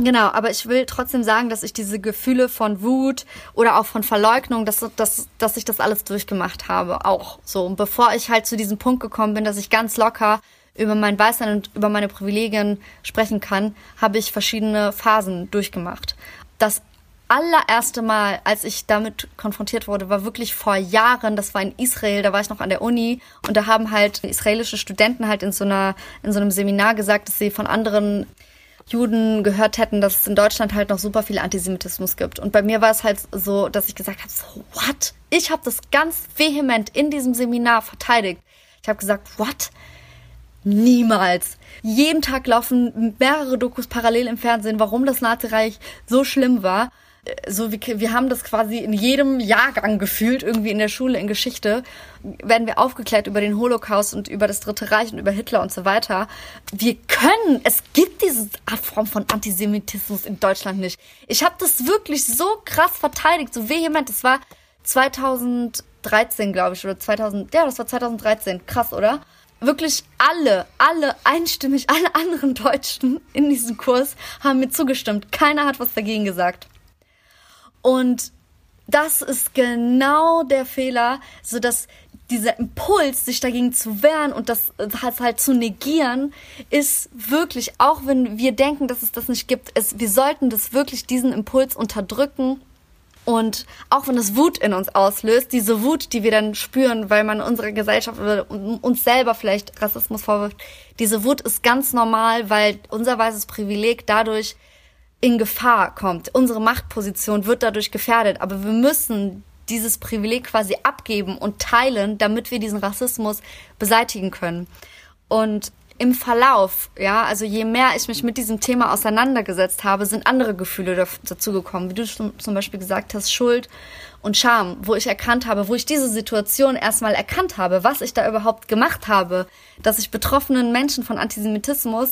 Genau, aber ich will trotzdem sagen, dass ich diese Gefühle von Wut oder auch von Verleugnung, dass, dass, dass ich das alles durchgemacht habe, auch so. Und bevor ich halt zu diesem Punkt gekommen bin, dass ich ganz locker über mein Weißsein und über meine Privilegien sprechen kann, habe ich verschiedene Phasen durchgemacht das allererste Mal, als ich damit konfrontiert wurde, war wirklich vor Jahren. Das war in Israel, da war ich noch an der Uni und da haben halt israelische Studenten halt in so einer in so einem Seminar gesagt, dass sie von anderen Juden gehört hätten, dass es in Deutschland halt noch super viel Antisemitismus gibt. Und bei mir war es halt so, dass ich gesagt habe, so, what? Ich habe das ganz vehement in diesem Seminar verteidigt. Ich Ich habe gesagt, what? Niemals. Jeden Tag laufen mehrere Dokus parallel im Fernsehen, warum das Nazireich so schlimm war. Äh, so wie wir haben das quasi in jedem Jahrgang gefühlt, irgendwie in der Schule, in Geschichte, werden wir aufgeklärt über den Holocaust und über das Dritte Reich und über Hitler und so weiter. Wir können, es gibt diese Art Form von Antisemitismus in Deutschland nicht. Ich habe das wirklich so krass verteidigt, so vehement. Das war 2013, glaube ich, oder 2000, ja, das war 2013. Krass, oder? Wirklich alle, alle einstimmig, alle anderen Deutschen in diesem Kurs haben mir zugestimmt. Keiner hat was dagegen gesagt. Und das ist genau der Fehler, so dass dieser Impuls, sich dagegen zu wehren und das halt zu negieren, ist wirklich, auch wenn wir denken, dass es das nicht gibt, es, wir sollten das wirklich diesen Impuls unterdrücken und auch wenn es Wut in uns auslöst, diese Wut, die wir dann spüren, weil man unserer Gesellschaft oder uns selber vielleicht Rassismus vorwirft, diese Wut ist ganz normal, weil unser weißes Privileg dadurch in Gefahr kommt. Unsere Machtposition wird dadurch gefährdet. Aber wir müssen dieses Privileg quasi abgeben und teilen, damit wir diesen Rassismus beseitigen können. Und im Verlauf, ja, also je mehr ich mich mit diesem Thema auseinandergesetzt habe, sind andere Gefühle dazugekommen, wie du zum Beispiel gesagt hast, Schuld und Scham, wo ich erkannt habe, wo ich diese Situation erstmal erkannt habe, was ich da überhaupt gemacht habe, dass ich betroffenen Menschen von Antisemitismus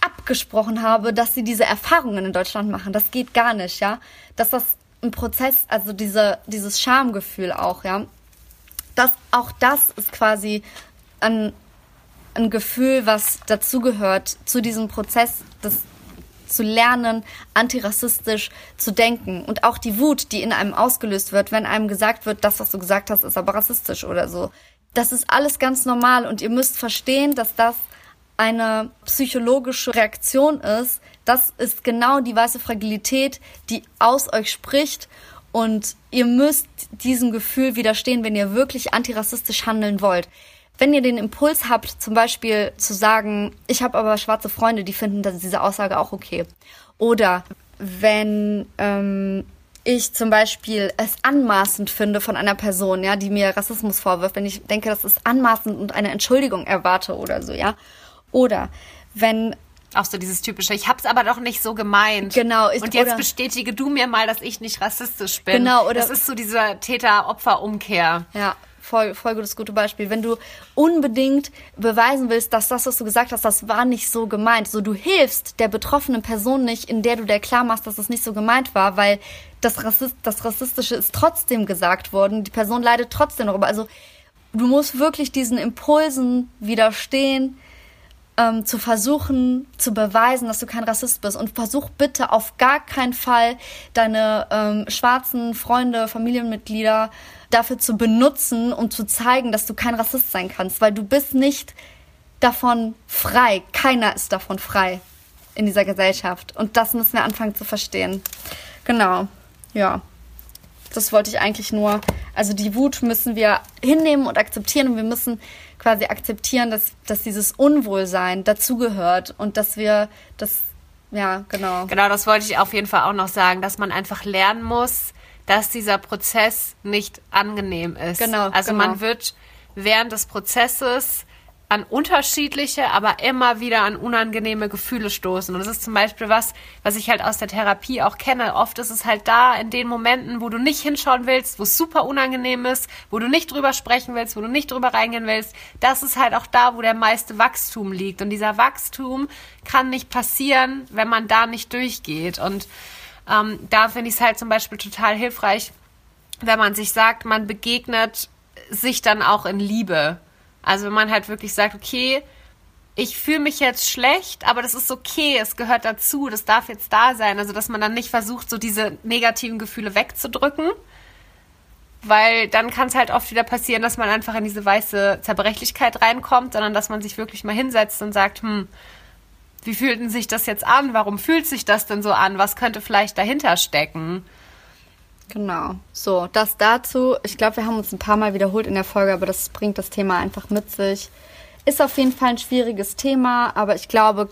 abgesprochen habe, dass sie diese Erfahrungen in Deutschland machen. Das geht gar nicht, ja. Dass das ein Prozess, also diese, dieses Schamgefühl auch, ja. Das, auch das ist quasi ein ein Gefühl, was dazugehört zu diesem Prozess, das zu lernen, antirassistisch zu denken. Und auch die Wut, die in einem ausgelöst wird, wenn einem gesagt wird, das, was du gesagt hast, ist aber rassistisch oder so. Das ist alles ganz normal und ihr müsst verstehen, dass das eine psychologische Reaktion ist. Das ist genau die weiße Fragilität, die aus euch spricht. Und ihr müsst diesem Gefühl widerstehen, wenn ihr wirklich antirassistisch handeln wollt. Wenn ihr den Impuls habt, zum Beispiel zu sagen, ich habe aber schwarze Freunde, die finden dass diese Aussage auch okay. Oder wenn ähm, ich zum Beispiel es anmaßend finde von einer Person, ja, die mir Rassismus vorwirft, wenn ich denke, das ist anmaßend und eine Entschuldigung erwarte oder so, ja. Oder wenn auch so dieses typische, ich hab's aber doch nicht so gemeint. Genau. Ich, und jetzt oder, bestätige du mir mal, dass ich nicht rassistisch bin. Genau. Oder, das ist so diese Täter-Opfer-Umkehr. Ja voll, voll gutes gute Beispiel. Wenn du unbedingt beweisen willst, dass das, was du gesagt hast, das war nicht so gemeint. So, du hilfst der betroffenen Person nicht, in der du dir klar machst, dass es nicht so gemeint war, weil das, Rassist, das Rassistische ist trotzdem gesagt worden. Die Person leidet trotzdem darüber. Also, du musst wirklich diesen Impulsen widerstehen, ähm, zu versuchen zu beweisen, dass du kein Rassist bist. Und versuch bitte auf gar keinen Fall deine ähm, schwarzen Freunde, Familienmitglieder dafür zu benutzen, um zu zeigen, dass du kein Rassist sein kannst, weil du bist nicht davon frei. Keiner ist davon frei in dieser Gesellschaft. Und das müssen wir anfangen zu verstehen. Genau. Ja. Das wollte ich eigentlich nur. Also die Wut müssen wir hinnehmen und akzeptieren und wir müssen quasi akzeptieren, dass, dass dieses Unwohlsein dazugehört und dass wir das, ja, genau. Genau, das wollte ich auf jeden Fall auch noch sagen, dass man einfach lernen muss, dass dieser Prozess nicht angenehm ist. Genau. Also genau. man wird während des Prozesses an unterschiedliche, aber immer wieder an unangenehme Gefühle stoßen. Und das ist zum Beispiel was, was ich halt aus der Therapie auch kenne. Oft ist es halt da in den Momenten, wo du nicht hinschauen willst, wo es super unangenehm ist, wo du nicht drüber sprechen willst, wo du nicht drüber reingehen willst. Das ist halt auch da, wo der meiste Wachstum liegt. Und dieser Wachstum kann nicht passieren, wenn man da nicht durchgeht. Und ähm, da finde ich es halt zum Beispiel total hilfreich, wenn man sich sagt, man begegnet sich dann auch in Liebe. Also wenn man halt wirklich sagt, okay, ich fühle mich jetzt schlecht, aber das ist okay, es gehört dazu, das darf jetzt da sein. Also dass man dann nicht versucht, so diese negativen Gefühle wegzudrücken, weil dann kann es halt oft wieder passieren, dass man einfach in diese weiße Zerbrechlichkeit reinkommt, sondern dass man sich wirklich mal hinsetzt und sagt, hm, wie fühlt denn sich das jetzt an? Warum fühlt sich das denn so an? Was könnte vielleicht dahinter stecken? Genau. So, das dazu. Ich glaube, wir haben uns ein paar Mal wiederholt in der Folge, aber das bringt das Thema einfach mit sich. Ist auf jeden Fall ein schwieriges Thema, aber ich glaube,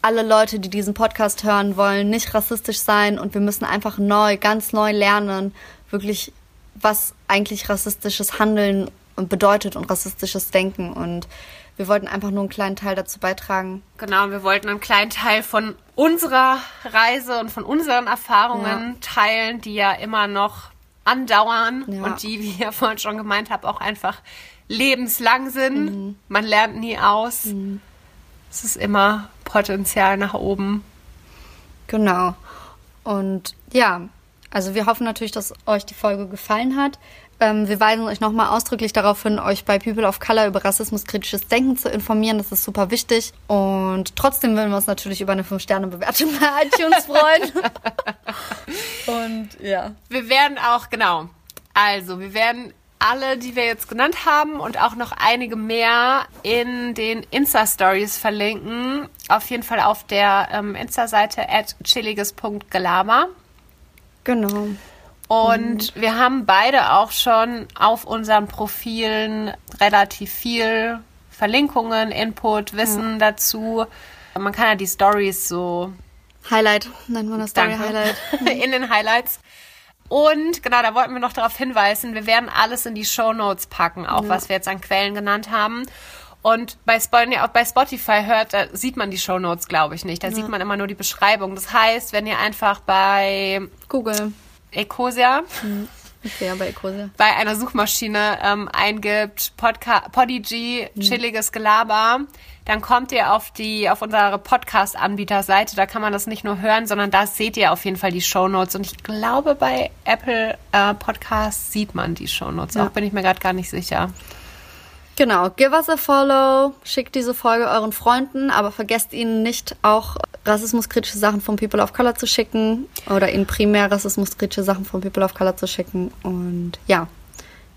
alle Leute, die diesen Podcast hören, wollen nicht rassistisch sein und wir müssen einfach neu, ganz neu lernen, wirklich, was eigentlich rassistisches Handeln bedeutet und rassistisches Denken. Und wir wollten einfach nur einen kleinen Teil dazu beitragen. Genau, wir wollten einen kleinen Teil von unserer Reise und von unseren Erfahrungen ja. teilen, die ja immer noch andauern ja. und die, wie ihr vorhin schon gemeint habt, auch einfach lebenslang sind. Mhm. Man lernt nie aus. Mhm. Es ist immer Potenzial nach oben. Genau. Und ja, also wir hoffen natürlich, dass euch die Folge gefallen hat. Ähm, wir weisen euch nochmal ausdrücklich darauf hin, euch bei People of Color über rassismuskritisches Denken zu informieren. Das ist super wichtig. Und trotzdem würden wir uns natürlich über eine 5-Sterne-Bewertung bei iTunes freuen. Und ja. Wir werden auch, genau. Also, wir werden alle, die wir jetzt genannt haben und auch noch einige mehr in den Insta-Stories verlinken. Auf jeden Fall auf der ähm, Insta-Seite at chilliges.gelaber. Genau. Und mhm. wir haben beide auch schon auf unseren Profilen relativ viel Verlinkungen, Input, Wissen ja. dazu. Man kann ja die Stories so. Highlight, nennen wir das Story Danke. Highlight. in den Highlights. Und genau, da wollten wir noch darauf hinweisen, wir werden alles in die Show Notes packen, auch ja. was wir jetzt an Quellen genannt haben. Und bei, bei Spotify hört, da sieht man die Show Notes, glaube ich, nicht. Da ja. sieht man immer nur die Beschreibung. Das heißt, wenn ihr einfach bei Google Ecosia. Mhm. Okay, bei Ecosia. Bei einer Suchmaschine ähm, eingibt Podca Podigy, mhm. chilliges Gelaber, dann kommt ihr auf die auf unsere Podcast-Anbieterseite. Da kann man das nicht nur hören, sondern da seht ihr auf jeden Fall die Shownotes. Und ich glaube, bei Apple äh, Podcasts sieht man die Shownotes. Ja. Auch bin ich mir gerade gar nicht sicher. Genau, give us a follow, schickt diese Folge euren Freunden, aber vergesst ihnen nicht auch rassismuskritische Sachen von People of Color zu schicken oder ihnen primär rassismuskritische Sachen von People of Color zu schicken. Und ja,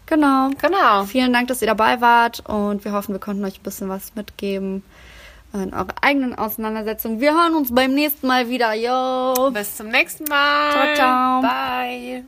genau. Genau. Vielen Dank, dass ihr dabei wart und wir hoffen, wir konnten euch ein bisschen was mitgeben in eurer eigenen Auseinandersetzung. Wir hören uns beim nächsten Mal wieder. Yo. Bis zum nächsten Mal. Ciao, ciao. Bye.